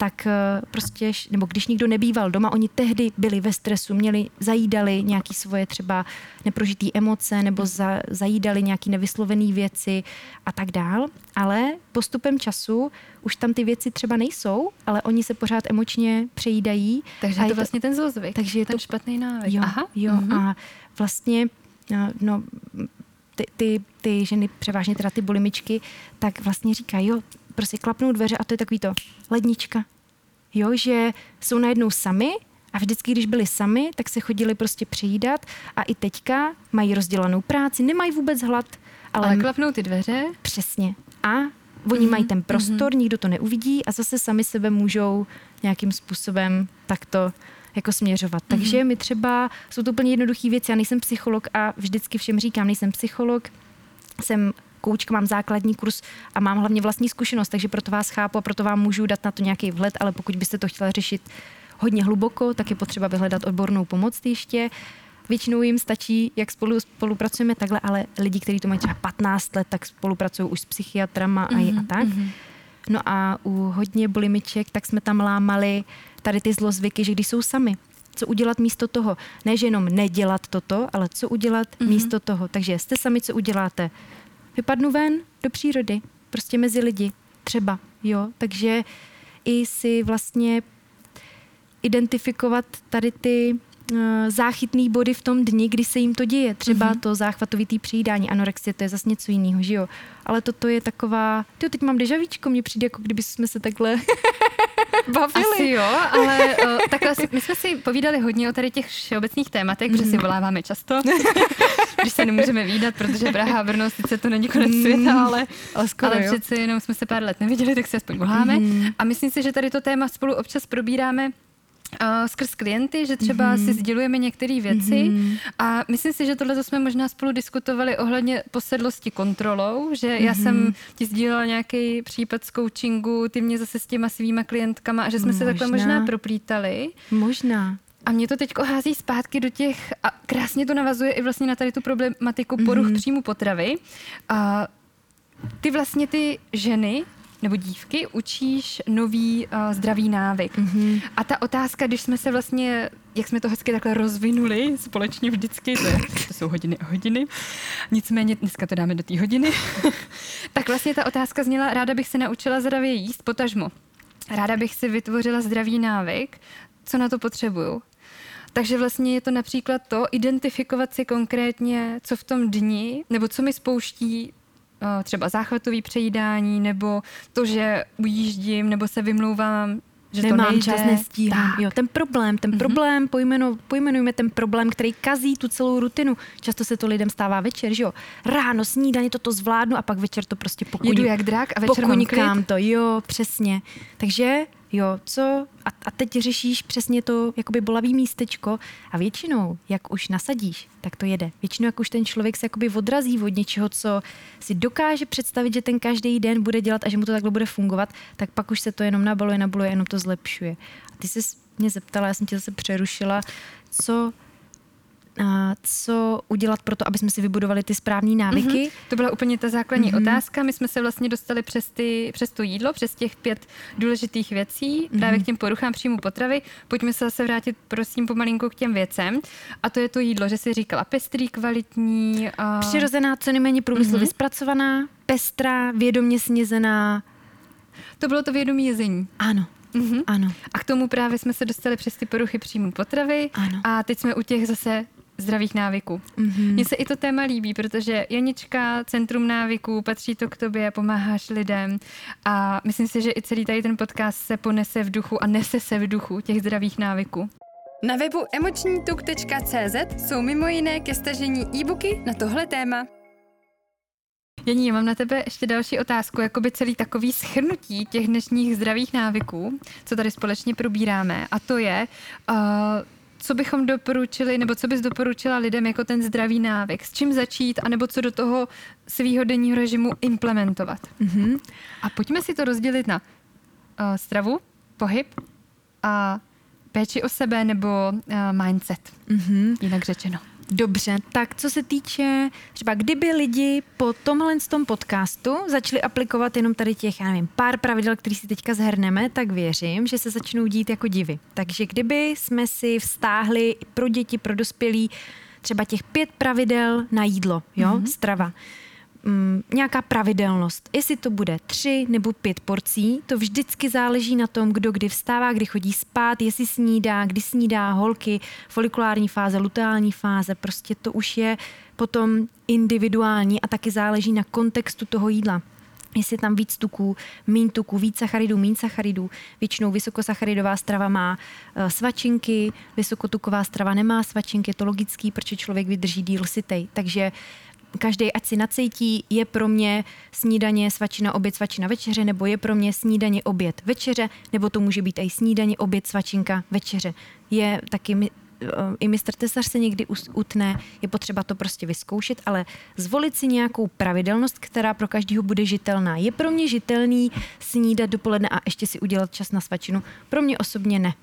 tak eh, prostě, nebo když nikdo nebýval doma, oni tehdy byli ve stresu, měli, zajídali nějaké svoje třeba neprožitý emoce nebo za, zajídali nějaké nevyslovené věci a tak dál. Ale postupem času už tam ty věci třeba nejsou, ale oni se pořád emočně přejídají. Takže je to vlastně ten zlozvyk, takže je ten to špatný návyk. Jo, Aha. jo mm-hmm. a vlastně eh, no, ty, ty, ty ženy, převážně teda ty bulimičky, tak vlastně říkají, jo, prostě klapnou dveře a to je takový to lednička. Jo, že jsou najednou sami a vždycky, když byli sami, tak se chodili prostě přijídat a i teďka mají rozdělanou práci, nemají vůbec hlad. Ale, ale klapnou ty dveře? Přesně. A oni mm-hmm. mají ten prostor, mm-hmm. nikdo to neuvidí a zase sami sebe můžou nějakým způsobem takto jako směřovat. Mm-hmm. Takže mi třeba, jsou to úplně jednoduché věci, já nejsem psycholog a vždycky všem říkám, nejsem psycholog, jsem koučka, mám základní kurz a mám hlavně vlastní zkušenost, takže proto vás chápu a proto vám můžu dát na to nějaký vhled, ale pokud byste to chtěla řešit hodně hluboko, tak je potřeba vyhledat odbornou pomoc ještě. Většinou jim stačí, jak spolu spolupracujeme takhle, ale lidi, kteří to mají třeba 15 let, tak spolupracují už s psychiatrama a, mm-hmm, a tak. Mm-hmm. No a u hodně bulimiček, tak jsme tam lámali tady ty zlozvyky, že když jsou sami, co udělat místo toho. Ne, že jenom nedělat toto, ale co udělat mm-hmm. místo toho. Takže jste sami, co uděláte vypadnu ven do přírody, prostě mezi lidi, třeba, jo, takže i si vlastně identifikovat tady ty záchytný body v tom dni, kdy se jim to děje. Třeba mm-hmm. to záchvatovitý přijídání, anorexie, to je zase něco jiného, že jo. Ale toto je taková, ty teď mám dežavíčko, mně přijde, jako kdyby jsme se takhle bavili. Asi jo, ale uh, takhle si, my jsme si povídali hodně o tady těch všeobecných tématech, protože si mhm. voláváme často, když se nemůžeme výdat, protože Praha a Brno sice to není konec mm, světa, ale, ale, skoro, ale přece jenom jsme se pár let neviděli, tak si aspoň voláme. Mm-hmm. A myslím si, že tady to téma spolu občas probíráme Uh, skrz klienty, že třeba mm-hmm. si sdělujeme některé věci mm-hmm. a myslím si, že tohle jsme možná spolu diskutovali ohledně posedlosti kontrolou, že mm-hmm. já jsem ti sdílela nějaký případ z coachingu, ty mě zase s těma svýma klientkama a že jsme možná. se takhle možná proplítali. Možná. A mě to teď hází zpátky do těch, a krásně to navazuje i vlastně na tady tu problematiku poruch mm-hmm. příjmu potravy. A ty vlastně ty ženy nebo dívky učíš nový uh, zdravý návyk. Mm-hmm. A ta otázka, když jsme se vlastně, jak jsme to hezky takhle rozvinuli společně vždycky, to, je, to jsou hodiny a hodiny, nicméně dneska to dáme do té hodiny, tak vlastně ta otázka zněla, ráda bych se naučila zdravě jíst, potažmo. Ráda bych si vytvořila zdravý návyk, co na to potřebuju. Takže vlastně je to například to, identifikovat si konkrétně, co v tom dni, nebo co mi spouští třeba záchvatový přejídání, nebo to, že ujíždím, nebo se vymlouvám, že Nemám to nejde. čas, nestíhám. Jo, ten problém, ten mm-hmm. problém, pojmenu, pojmenujme ten problém, který kazí tu celou rutinu. Často se to lidem stává večer, že jo. Ráno snídaně toto zvládnu a pak večer to prostě pokuní. Jedu jak drak a večer mám klid. to, jo, přesně. Takže jo, co, a, a teď řešíš přesně to jakoby bolavý místečko a většinou, jak už nasadíš, tak to jede. Většinou, jak už ten člověk se jakoby odrazí od něčeho, co si dokáže představit, že ten každý den bude dělat a že mu to takhle bude fungovat, tak pak už se to jenom nabaluje, nabaluje, jenom to zlepšuje. A ty jsi mě zeptala, já jsem tě zase přerušila, co co udělat pro to, aby jsme si vybudovali ty správné návyky. Mm-hmm. To byla úplně ta základní mm-hmm. otázka. My jsme se vlastně dostali přes, ty, přes to jídlo, přes těch pět důležitých věcí, mm-hmm. právě k těm poruchám příjmu potravy. Pojďme se zase vrátit, prosím, pomalinku k těm věcem. A to je to jídlo, že jsi říkala pestrý, kvalitní. A... Přirozená, co nejméně průmyslově mm-hmm. zpracovaná, pestrá, vědomě snězená. To bylo to vědomí jezení. Ano. Mm-hmm. Ano. A k tomu právě jsme se dostali přes ty poruchy příjmu potravy. Ano. A teď jsme u těch zase zdravých návyků. Mm-hmm. Mně se i to téma líbí, protože Janička, Centrum návyků, patří to k tobě, pomáháš lidem a myslím si, že i celý tady ten podcast se ponese v duchu a nese se v duchu těch zdravých návyků. Na webu emočnítuk.cz jsou mimo jiné ke stažení e-booky na tohle téma. Janí, mám na tebe ještě další otázku, jako by celý takový schrnutí těch dnešních zdravých návyků, co tady společně probíráme. A to je, uh, co bychom doporučili, nebo co bys doporučila lidem jako ten zdravý návyk? S čím začít, anebo co do toho svého denního režimu implementovat? Mm-hmm. A pojďme si to rozdělit na uh, stravu, pohyb a péči o sebe nebo uh, mindset, mm-hmm. jinak řečeno. Dobře, tak co se týče, třeba kdyby lidi po tomhle tom podcastu začali aplikovat jenom tady těch, já nevím, pár pravidel, který si teďka zhrneme, tak věřím, že se začnou dít jako divy. Takže kdyby jsme si vztáhli pro děti, pro dospělí třeba těch pět pravidel na jídlo, jo, mm-hmm. strava, mm, nějaká pravidelnost. Jestli to bude tři nebo pět porcí, to vždycky záleží na tom, kdo kdy vstává, kdy chodí spát, jestli snídá, kdy snídá holky, folikulární fáze, luteální fáze, prostě to už je potom individuální a taky záleží na kontextu toho jídla jestli tam víc tuků, mín tuků, víc sacharidů, mín sacharidů. Většinou vysokosacharidová strava má uh, svačinky, vysokotuková strava nemá svačinky, je to logický, protože člověk vydrží díl sitej. Takže každý ať si nacejtí, je pro mě snídaně, svačina, oběd, svačina, večeře, nebo je pro mě snídaně, oběd, večeře, nebo to může být i snídaně, oběd, svačinka, večeře. Je taky eh, i mistr tesař se někdy utne, je potřeba to prostě vyzkoušet, ale zvolit si nějakou pravidelnost, která pro každého bude žitelná. Je pro mě žitelný snídat dopoledne a ještě si udělat čas na svačinu? Pro mě osobně ne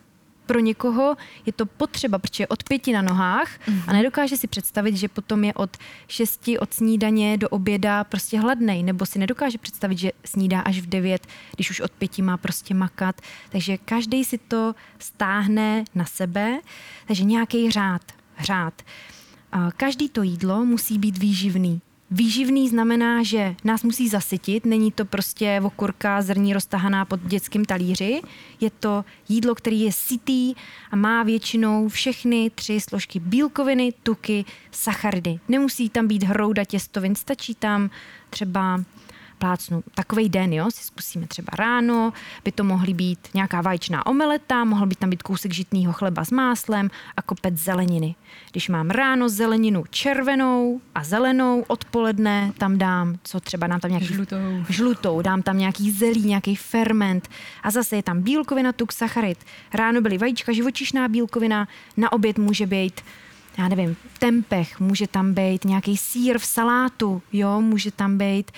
pro někoho je to potřeba, protože je od pěti na nohách mm-hmm. a nedokáže si představit, že potom je od šesti od snídaně do oběda prostě hladnej, nebo si nedokáže představit, že snídá až v devět, když už od pěti má prostě makat. Takže každý si to stáhne na sebe, takže nějaký řád, řád. Každý to jídlo musí být výživný. Výživný znamená, že nás musí zasytit, není to prostě okurka zrní roztahaná pod dětským talíři, je to jídlo, které je sytý a má většinou všechny tři složky bílkoviny, tuky, sacharidy. Nemusí tam být hrouda těstovin, stačí tam třeba plácnu takový den, jo, si zkusíme třeba ráno, by to mohly být nějaká vaječná omeleta, mohl by tam být kousek žitného chleba s máslem a kopec zeleniny. Když mám ráno zeleninu červenou a zelenou, odpoledne tam dám, co třeba dám tam nějaký... Žlutou. Žlutou, dám tam nějaký zelí, nějaký ferment a zase je tam bílkovina, tuk, sacharid. Ráno byly vajíčka, živočišná bílkovina, na oběd může být já nevím, tempeh, může tam být nějaký sír v salátu, jo, může tam být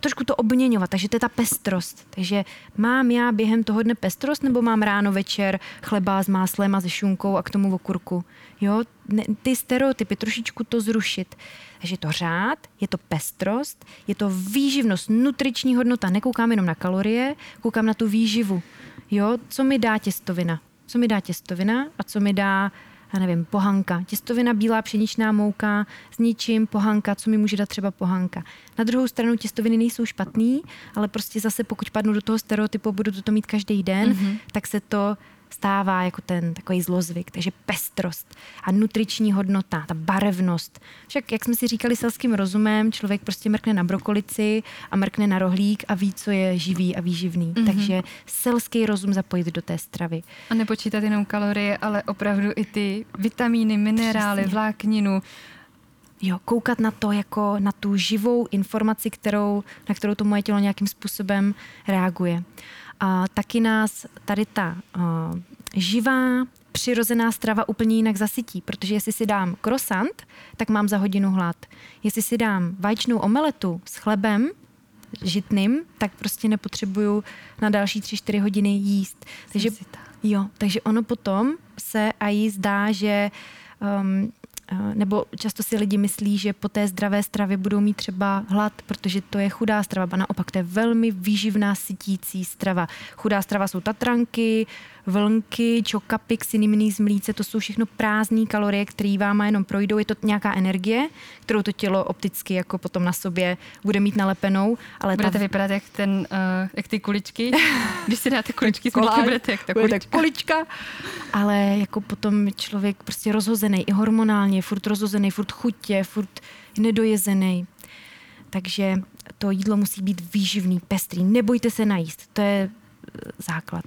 trošku to obměňovat, takže to je ta pestrost. Takže mám já během toho dne pestrost, nebo mám ráno, večer chleba s máslem a se šunkou a k tomu okurku. Jo, ne, ty stereotypy, trošičku to zrušit. Takže je to řád, je to pestrost, je to výživnost, nutriční hodnota. Nekoukám jenom na kalorie, koukám na tu výživu. Jo, co mi dá těstovina? Co mi dá těstovina a co mi dá já nevím, pohanka, těstovina, bílá pšeničná mouka s ničím, pohanka, co mi může dát třeba pohanka. Na druhou stranu těstoviny nejsou špatný, ale prostě zase pokud padnu do toho stereotypu, budu to mít každý den, mm-hmm. tak se to stává jako ten takový zlozvyk. Takže pestrost a nutriční hodnota, ta barevnost. Však, jak jsme si říkali selským rozumem, člověk prostě mrkne na brokolici a mrkne na rohlík a ví, co je živý a výživný. Mm-hmm. Takže selský rozum zapojit do té stravy. A nepočítat jenom kalorie, ale opravdu i ty vitamíny, minerály, Přesně. vlákninu, Jo, koukat na to jako na tu živou informaci, kterou, na kterou to moje tělo nějakým způsobem reaguje. A taky nás tady ta uh, živá, přirozená strava úplně jinak zasytí, protože jestli si dám krosant, tak mám za hodinu hlad. Jestli si dám vaječnou omeletu s chlebem, žitným, tak prostě nepotřebuju na další tři čtyři hodiny jíst. Takže, jo, takže ono potom se a jí zdá, že um, Eh, nebo často si lidi myslí, že po té zdravé stravě budou mít třeba hlad, protože to je chudá strava. A naopak to je velmi výživná, sytící strava. Chudá strava jsou tatranky, vlnky, čokapy, xinimný z mlíce, to jsou všechno prázdné kalorie, které vám jenom projdou. Je to nějaká energie, kterou to tělo opticky jako potom na sobě bude mít nalepenou. Ale budete ta... vypadat jak, ten, uh, jak ty kuličky. Když si dáte kuličky, Koláč, budete jak ta kulička. kulička. Ale jako potom člověk prostě rozhozený i hormonálně, furt rozhozený, furt chutě, furt nedojezený. Takže to jídlo musí být výživný, pestrý. Nebojte se najíst. To je eh, základ.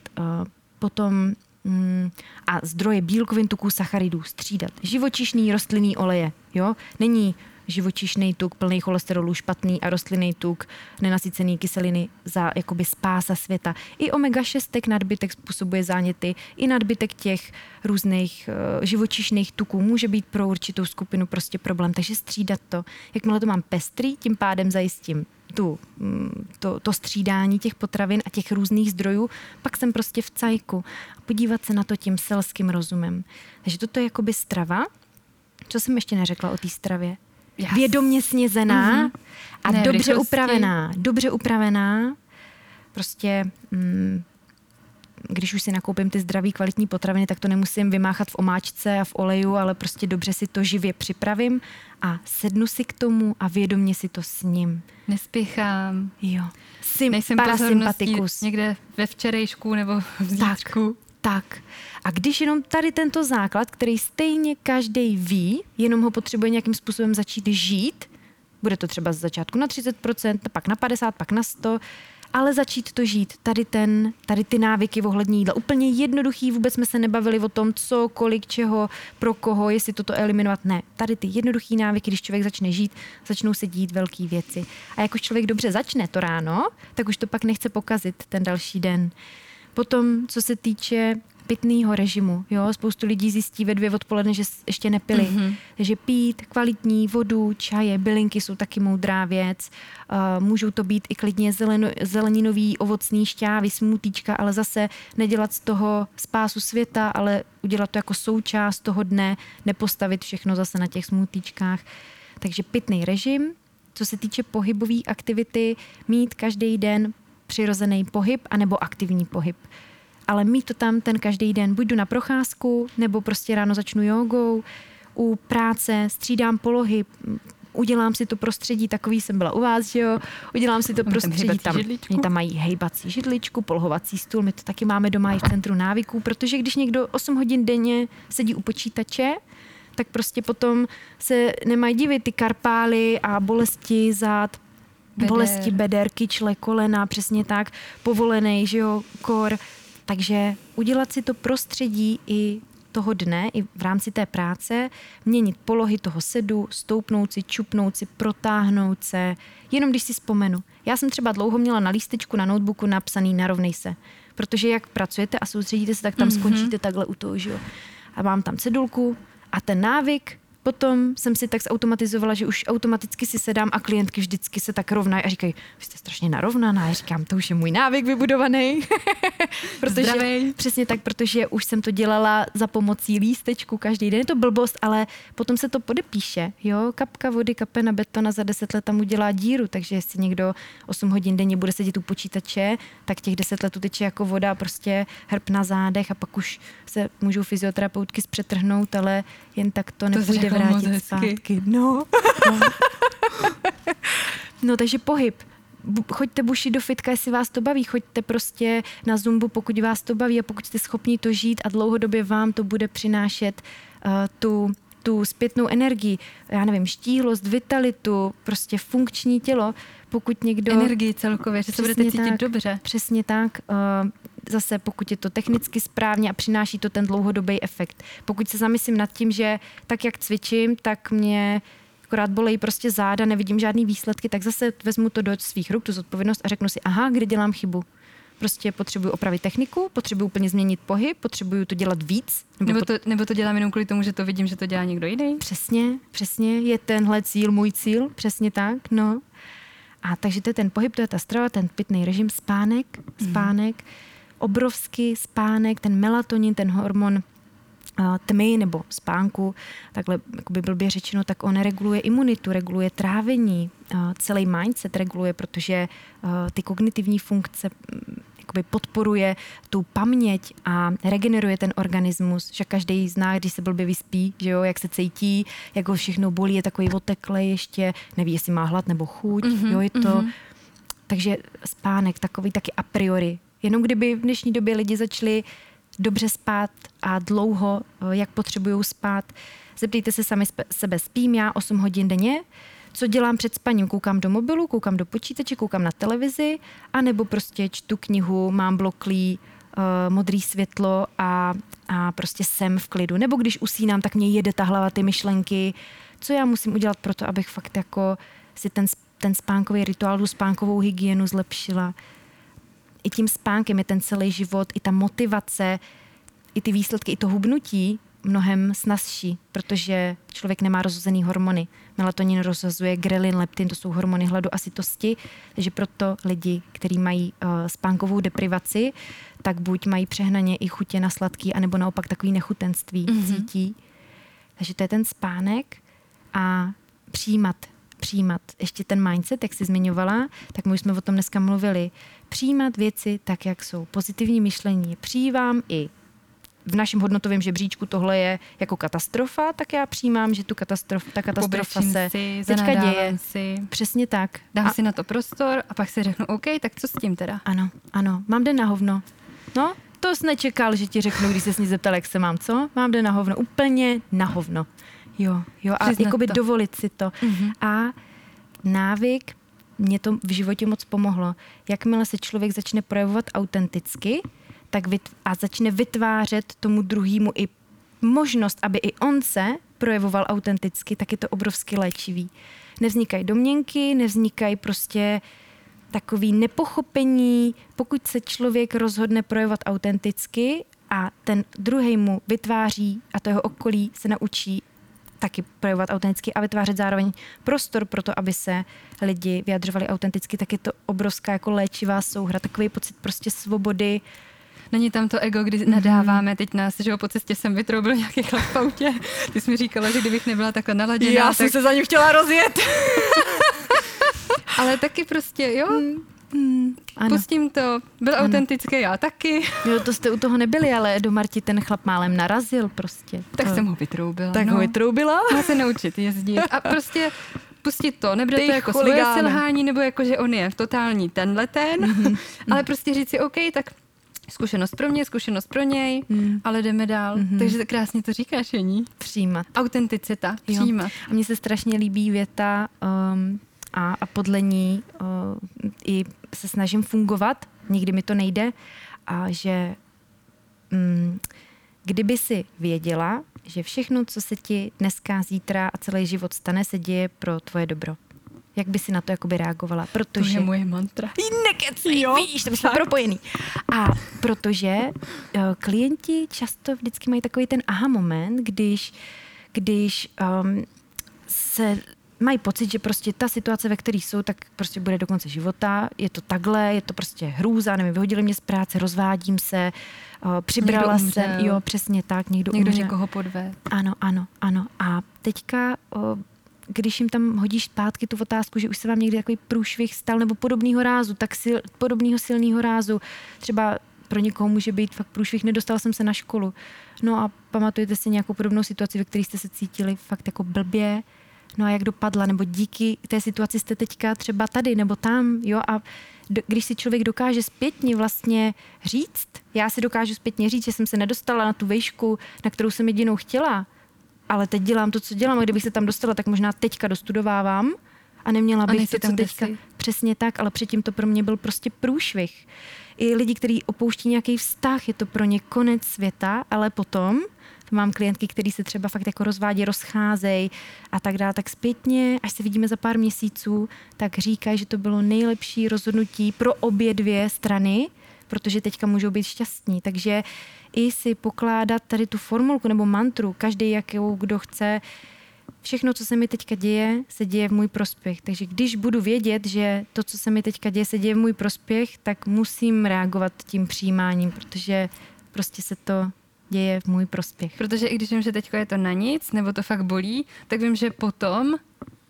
Potom mm, a zdroje bílkovin, tuků, sacharidů střídat. Živočišný, rostlinný oleje. Jo? Není živočišný tuk plný cholesterolu špatný a rostlinný tuk nenasycený kyseliny za jakoby spása světa. I omega-6 nadbytek způsobuje záněty, i nadbytek těch různých uh, živočišných tuků může být pro určitou skupinu prostě problém. Takže střídat to. Jakmile to mám pestrý, tím pádem zajistím tu, mm, to, to střídání těch potravin a těch různých zdrojů, pak jsem prostě v cajku. A podívat se na to tím selským rozumem. Takže toto je jakoby strava. Co jsem ještě neřekla o té stravě? Yes. Vědomně snězená mm-hmm. a ne, dobře upravená. Dobře upravená. Prostě mm, když už si nakoupím ty zdraví kvalitní potraviny, tak to nemusím vymáchat v omáčce a v oleju, ale prostě dobře si to živě připravím a sednu si k tomu a vědomně si to sním. Nespěchám. Jo. Sim, Nejsem parasympatikus. někde ve včerejšku nebo v zítřku. Tak, tak. A když jenom tady tento základ, který stejně každý ví, jenom ho potřebuje nějakým způsobem začít žít, bude to třeba z začátku na 30%, pak na 50%, pak na 100%, ale začít to žít. Tady, ten, tady ty návyky ohledně jídla. Úplně jednoduchý, vůbec jsme se nebavili o tom, co, kolik, čeho, pro koho, jestli toto eliminovat. Ne, tady ty jednoduchý návyky, když člověk začne žít, začnou se dít velké věci. A jak už člověk dobře začne to ráno, tak už to pak nechce pokazit ten další den. Potom, co se týče pitného režimu. Jo? Spoustu lidí zjistí ve dvě odpoledne, že ještě nepili. Mm-hmm. Takže pít kvalitní vodu, čaje, bylinky jsou taky moudrá věc. Uh, můžou to být i klidně zeleno, zeleninový, ovocný šťávy, smutíčka, ale zase nedělat z toho spásu světa, ale udělat to jako součást toho dne, nepostavit všechno zase na těch smutíčkách. Takže pitný režim, co se týče pohybové aktivity, mít každý den přirozený pohyb anebo aktivní pohyb ale mít to tam ten každý den. Buď jdu na procházku, nebo prostě ráno začnu jogou, u práce střídám polohy, udělám si to prostředí, takový jsem byla u vás, že jo, udělám si to prostředí, tam, židličku. oni tam mají hejbací židličku, polhovací stůl, my to taky máme doma i v centru návyků, protože když někdo 8 hodin denně sedí u počítače, tak prostě potom se nemají divit ty karpály a bolesti zad, Beder. bolesti beder, kyčle, kolena, přesně tak, povolený, že jo, kor. Takže udělat si to prostředí i toho dne, i v rámci té práce, měnit polohy toho sedu, stoupnout si, čupnout si, protáhnout se, jenom když si vzpomenu. Já jsem třeba dlouho měla na lístečku na notebooku napsaný narovnej se, protože jak pracujete a soustředíte se, tak tam mm-hmm. skončíte takhle u toho, že jo. A mám tam cedulku a ten návyk, Potom jsem si tak zautomatizovala, že už automaticky si sedám a klientky vždycky se tak rovnají a říkají, vy jste strašně narovnaná. Já říkám, to už je můj návyk vybudovaný. protože, Zdravej. přesně tak, protože už jsem to dělala za pomocí lístečku každý den. Je to blbost, ale potom se to podepíše. Jo? Kapka vody, kape na beton a za deset let tam udělá díru. Takže jestli někdo 8 hodin denně bude sedět u počítače, tak těch 10 let uteče jako voda, prostě hrb na zádech a pak už se můžou fyzioterapeutky zpřetrhnout, ale jen tak to nepůjde vrátit zpátky. No. no. no takže pohyb. Choďte buši do fitka, jestli vás to baví, choďte prostě na zumbu, pokud vás to baví a pokud jste schopni to žít a dlouhodobě vám to bude přinášet uh, tu, tu zpětnou energii, já nevím, štíhlost, vitalitu, prostě funkční tělo, pokud někdo... Energii celkově, že se budete cítit tak. dobře. Přesně tak. Uh, Zase pokud je to technicky správně a přináší to ten dlouhodobý efekt. Pokud se zamyslím nad tím, že tak, jak cvičím, tak mě akorát bolejí prostě záda, nevidím žádný výsledky, tak zase vezmu to do svých ruk, tu zodpovědnost a řeknu si, aha, kde dělám chybu. Prostě potřebuju opravit techniku, potřebuju úplně změnit pohyb, potřebuju to dělat víc. Nebo pot- to, nebo to dělám jenom kvůli tomu, že to vidím, že to dělá někdo jiný? Přesně, přesně, je tenhle cíl můj cíl, přesně tak, no. A takže to je ten pohyb, to je ta strava, ten pitný režim, spánek, spánek, mm. Obrovský spánek, ten melatonin, ten hormon a, tmy nebo spánku, takhle jakoby blbě řečeno, tak on reguluje imunitu, reguluje trávení, a, celý mindset reguluje, protože a, ty kognitivní funkce mm, jakoby podporuje tu paměť a regeneruje ten organismus, že každý zná, když se blbě vyspí, že jo, jak se cítí, jak ho všechno bolí, je takový oteklej ještě, neví, jestli má hlad nebo chuť, mm-hmm, jo, je to, mm-hmm. takže spánek takový taky a priori. Jenom kdyby v dnešní době lidi začali dobře spát a dlouho, eh, jak potřebují spát, zeptejte se sami sebe, spím já 8 hodin denně, co dělám před spaním? Koukám do mobilu, koukám do počítače, koukám na televizi, anebo prostě čtu knihu, mám bloklý uh, modrý světlo a, a prostě jsem v klidu. Nebo když usínám, tak mě jede ta hlava, ty myšlenky. Co já musím udělat pro to, abych fakt jako si ten, ten spánkový rituál, tu spánkovou hygienu zlepšila. I tím spánkem je ten celý život, i ta motivace, i ty výsledky, i to hubnutí mnohem snazší, protože člověk nemá rozhozený hormony. Melatonin rozhazuje grelin, leptin, to jsou hormony hladu a sytosti, takže proto lidi, kteří mají uh, spánkovou deprivaci, tak buď mají přehnaně i chutě na sladký, anebo naopak takový nechutenství mm-hmm. cítí. Takže to je ten spánek a přijímat, přijímat ještě ten mindset, jak jsi zmiňovala, tak my už jsme o tom dneska mluvili. Přijímat věci tak, jak jsou. Pozitivní myšlení. Přijímám i v našem hodnotovém žebříčku tohle je jako katastrofa, tak já přijímám, že tu katastrof, ta katastrofa Pobrečím se si, teďka děje. si, Přesně tak. dám A, si na to prostor a pak si řeknu, OK, tak co s tím teda? ano, ano, mám den na hovno. No, to jsi nečekal, že ti řeknu, když se s ní zeptal, jak se mám, co? Mám den na hovno, úplně na hovno. Jo, jo, a jakoby to. dovolit si to. Mhm. A návyk, mě to v životě moc pomohlo. Jakmile se člověk začne projevovat autenticky tak vyt- a začne vytvářet tomu druhému i možnost, aby i on se projevoval autenticky, tak je to obrovsky léčivý. Nevznikají domněnky, nevznikají prostě takový nepochopení, pokud se člověk rozhodne projevovat autenticky a ten druhý mu vytváří a to jeho okolí se naučí taky projevovat autenticky a vytvářet zároveň prostor pro to, aby se lidi vyjadřovali autenticky, tak je to obrovská jako léčivá souhra, takový pocit prostě svobody. Není tam to ego, kdy nadáváme teď nás, že jo, po cestě jsem vytroubil nějaký chlap v autě. Ty jsi mi říkala, že kdybych nebyla takhle naladěná, tak... se za ním chtěla rozjet. Ale taky prostě, jo, Hmm, ano. pustím to. Byl autentický, já taky. Jo, to jste u toho nebyli, ale do Marti ten chlap málem narazil prostě. Tak To- jsem ho vytroubila. tak no. ho vytroubila? Má se naučit jezdit. A prostě pustit to, nebude to jako chuligáne. svoje selhání, nebo jako, že on je totální tenhle ten, mm-hmm. ale prostě říct si, OK, tak zkušenost pro mě, zkušenost pro něj, mm. ale jdeme dál. Mm-hmm. Takže krásně to říkáš, Jení. Přijímat. Autenticita, přijímat. A mně se strašně líbí věta um, a, a podle ní uh, i se snažím fungovat, nikdy mi to nejde, a že um, kdyby si věděla, že všechno, co se ti dneska, zítra a celý život stane, se děje pro tvoje dobro. Jak by si na to jakoby reagovala? Protože... To je moje mantra. Nekecej, jo, víš, to jsme propojený. A protože uh, klienti často vždycky mají takový ten aha moment, když, když um, se mají pocit, že prostě ta situace, ve které jsou, tak prostě bude do konce života. Je to takhle, je to prostě hrůza, nevím, vyhodili mě z práce, rozvádím se, uh, přibrala jsem, jo, přesně tak, někdo Někdo umře. někoho podve. Ano, ano, ano. A teďka když jim tam hodíš zpátky tu otázku, že už se vám někdy takový průšvih stal nebo podobného rázu, tak sil, podobného silného rázu, třeba pro někoho může být fakt průšvih, nedostal jsem se na školu. No a pamatujete si nějakou podobnou situaci, ve které jste se cítili fakt jako blbě, no a jak dopadla, nebo díky té situaci jste teďka třeba tady nebo tam, jo, a do, když si člověk dokáže zpětně vlastně říct, já si dokážu zpětně říct, že jsem se nedostala na tu vejšku, na kterou jsem jedinou chtěla, ale teď dělám to, co dělám a kdybych se tam dostala, tak možná teďka dostudovávám a neměla bych a to, co teďka. Jsi. Přesně tak, ale předtím to pro mě byl prostě průšvih. I lidi, kteří opouští nějaký vztah, je to pro ně konec světa, ale potom mám klientky, které se třeba fakt jako rozvádí, rozcházejí a tak dále, tak zpětně, až se vidíme za pár měsíců, tak říkají, že to bylo nejlepší rozhodnutí pro obě dvě strany, protože teďka můžou být šťastní. Takže i si pokládat tady tu formulku nebo mantru, každý jakou kdo chce, všechno, co se mi teďka děje, se děje v můj prospěch. Takže když budu vědět, že to, co se mi teďka děje, se děje v můj prospěch, tak musím reagovat tím přijímáním, protože prostě se to děje v můj prospěch. Protože i když vím, že teďka je to na nic, nebo to fakt bolí, tak vím, že potom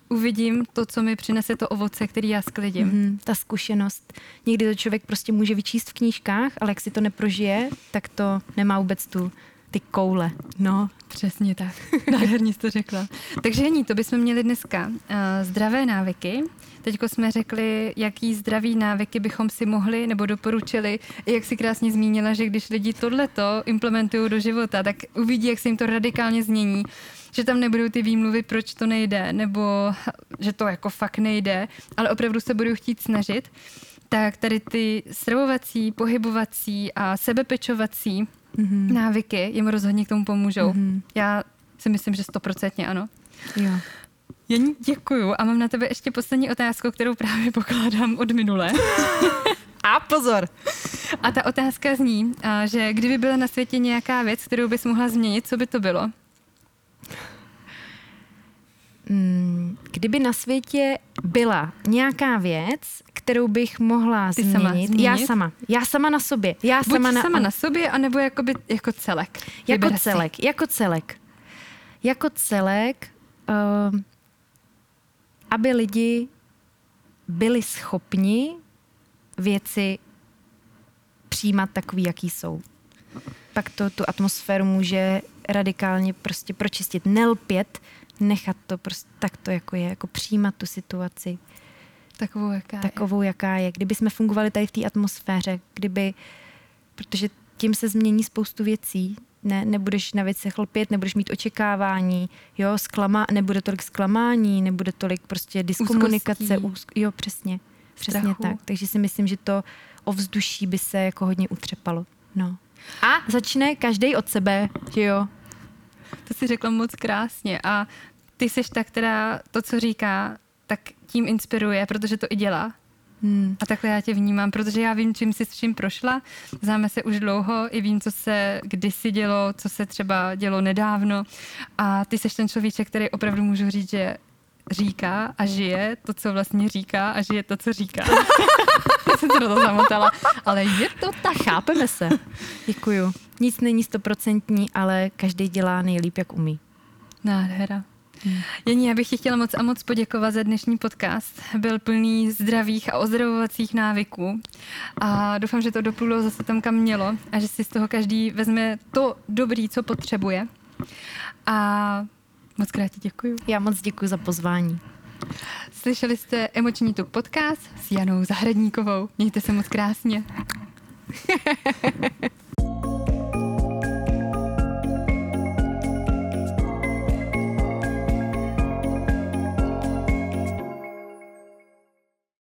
uvidím to, co mi přinese to ovoce, který já sklidím. Mm-hmm, ta zkušenost. Někdy to člověk prostě může vyčíst v knížkách, ale jak si to neprožije, tak to nemá vůbec tu ty koule. No, přesně tak. Nádherně jsi to řekla. Takže Jení, to bychom měli dneska. Uh, zdravé návyky. Teďko jsme řekli, jaký zdraví návyky bychom si mohli nebo doporučili. Jak si krásně zmínila, že když lidi tohleto implementují do života, tak uvidí, jak se jim to radikálně změní že tam nebudou ty výmluvy, proč to nejde, nebo že to jako fakt nejde, ale opravdu se budou chtít snažit, tak tady ty stravovací, pohybovací a sebepečovací mm-hmm. návyky jim rozhodně k tomu pomůžou. Mm-hmm. Já si myslím, že stoprocentně ano. Jo. Jen děkuju a mám na tebe ještě poslední otázku, kterou právě pokládám od minule. a pozor! A ta otázka zní, že kdyby byla na světě nějaká věc, kterou bys mohla změnit, co by to bylo? Mm, kdyby na světě byla nějaká věc, kterou bych mohla Ty změnit, sama změnit, já sama, já sama na sobě, já Buď sama na, sama na sobě, anebo jakoby, jako celek. Jako Vyber celek, si. jako celek. Jako celek, uh, aby lidi byli schopni věci přijímat takový, jaký jsou. Pak to tu atmosféru může radikálně prostě pročistit, nelpět nechat to prostě takto, jako je, jako přijímat tu situaci. Takovou, jaká Takovou, je. jaká je. Kdyby jsme fungovali tady v té atmosféře, kdyby, protože tím se změní spoustu věcí, ne, nebudeš na věci chlpět, nebudeš mít očekávání, jo, zklama, nebude tolik zklamání, nebude tolik prostě diskomunikace, úzk, jo, přesně, přesně Strachu. tak. Takže si myslím, že to ovzduší by se jako hodně utřepalo, no. A začne každý od sebe, jo, to si řekla moc krásně. A ty jsi ta, která to, co říká, tak tím inspiruje, protože to i dělá. Hmm. A takhle já tě vnímám, protože já vím, čím jsi s čím prošla. Známe se už dlouho, i vím, co se kdysi dělo, co se třeba dělo nedávno. A ty jsi ten človíček, který opravdu můžu říct, že říká a žije to, co vlastně říká a žije to, co říká. Já jsem se do toho zamotala, ale je to tak. Chápeme se. Děkuju. Nic není stoprocentní, ale každý dělá nejlíp, jak umí. Nádhera. Hmm. Jení, já bych ti chtěla moc a moc poděkovat za dnešní podcast. Byl plný zdravých a ozdravovacích návyků a doufám, že to doplulo zase tam, kam mělo a že si z toho každý vezme to dobrý, co potřebuje. A moc krát ti děkuji. Já moc děkuji za pozvání. Slyšeli jste Emoční tuk podcast s Janou Zahradníkovou. Mějte se moc krásně.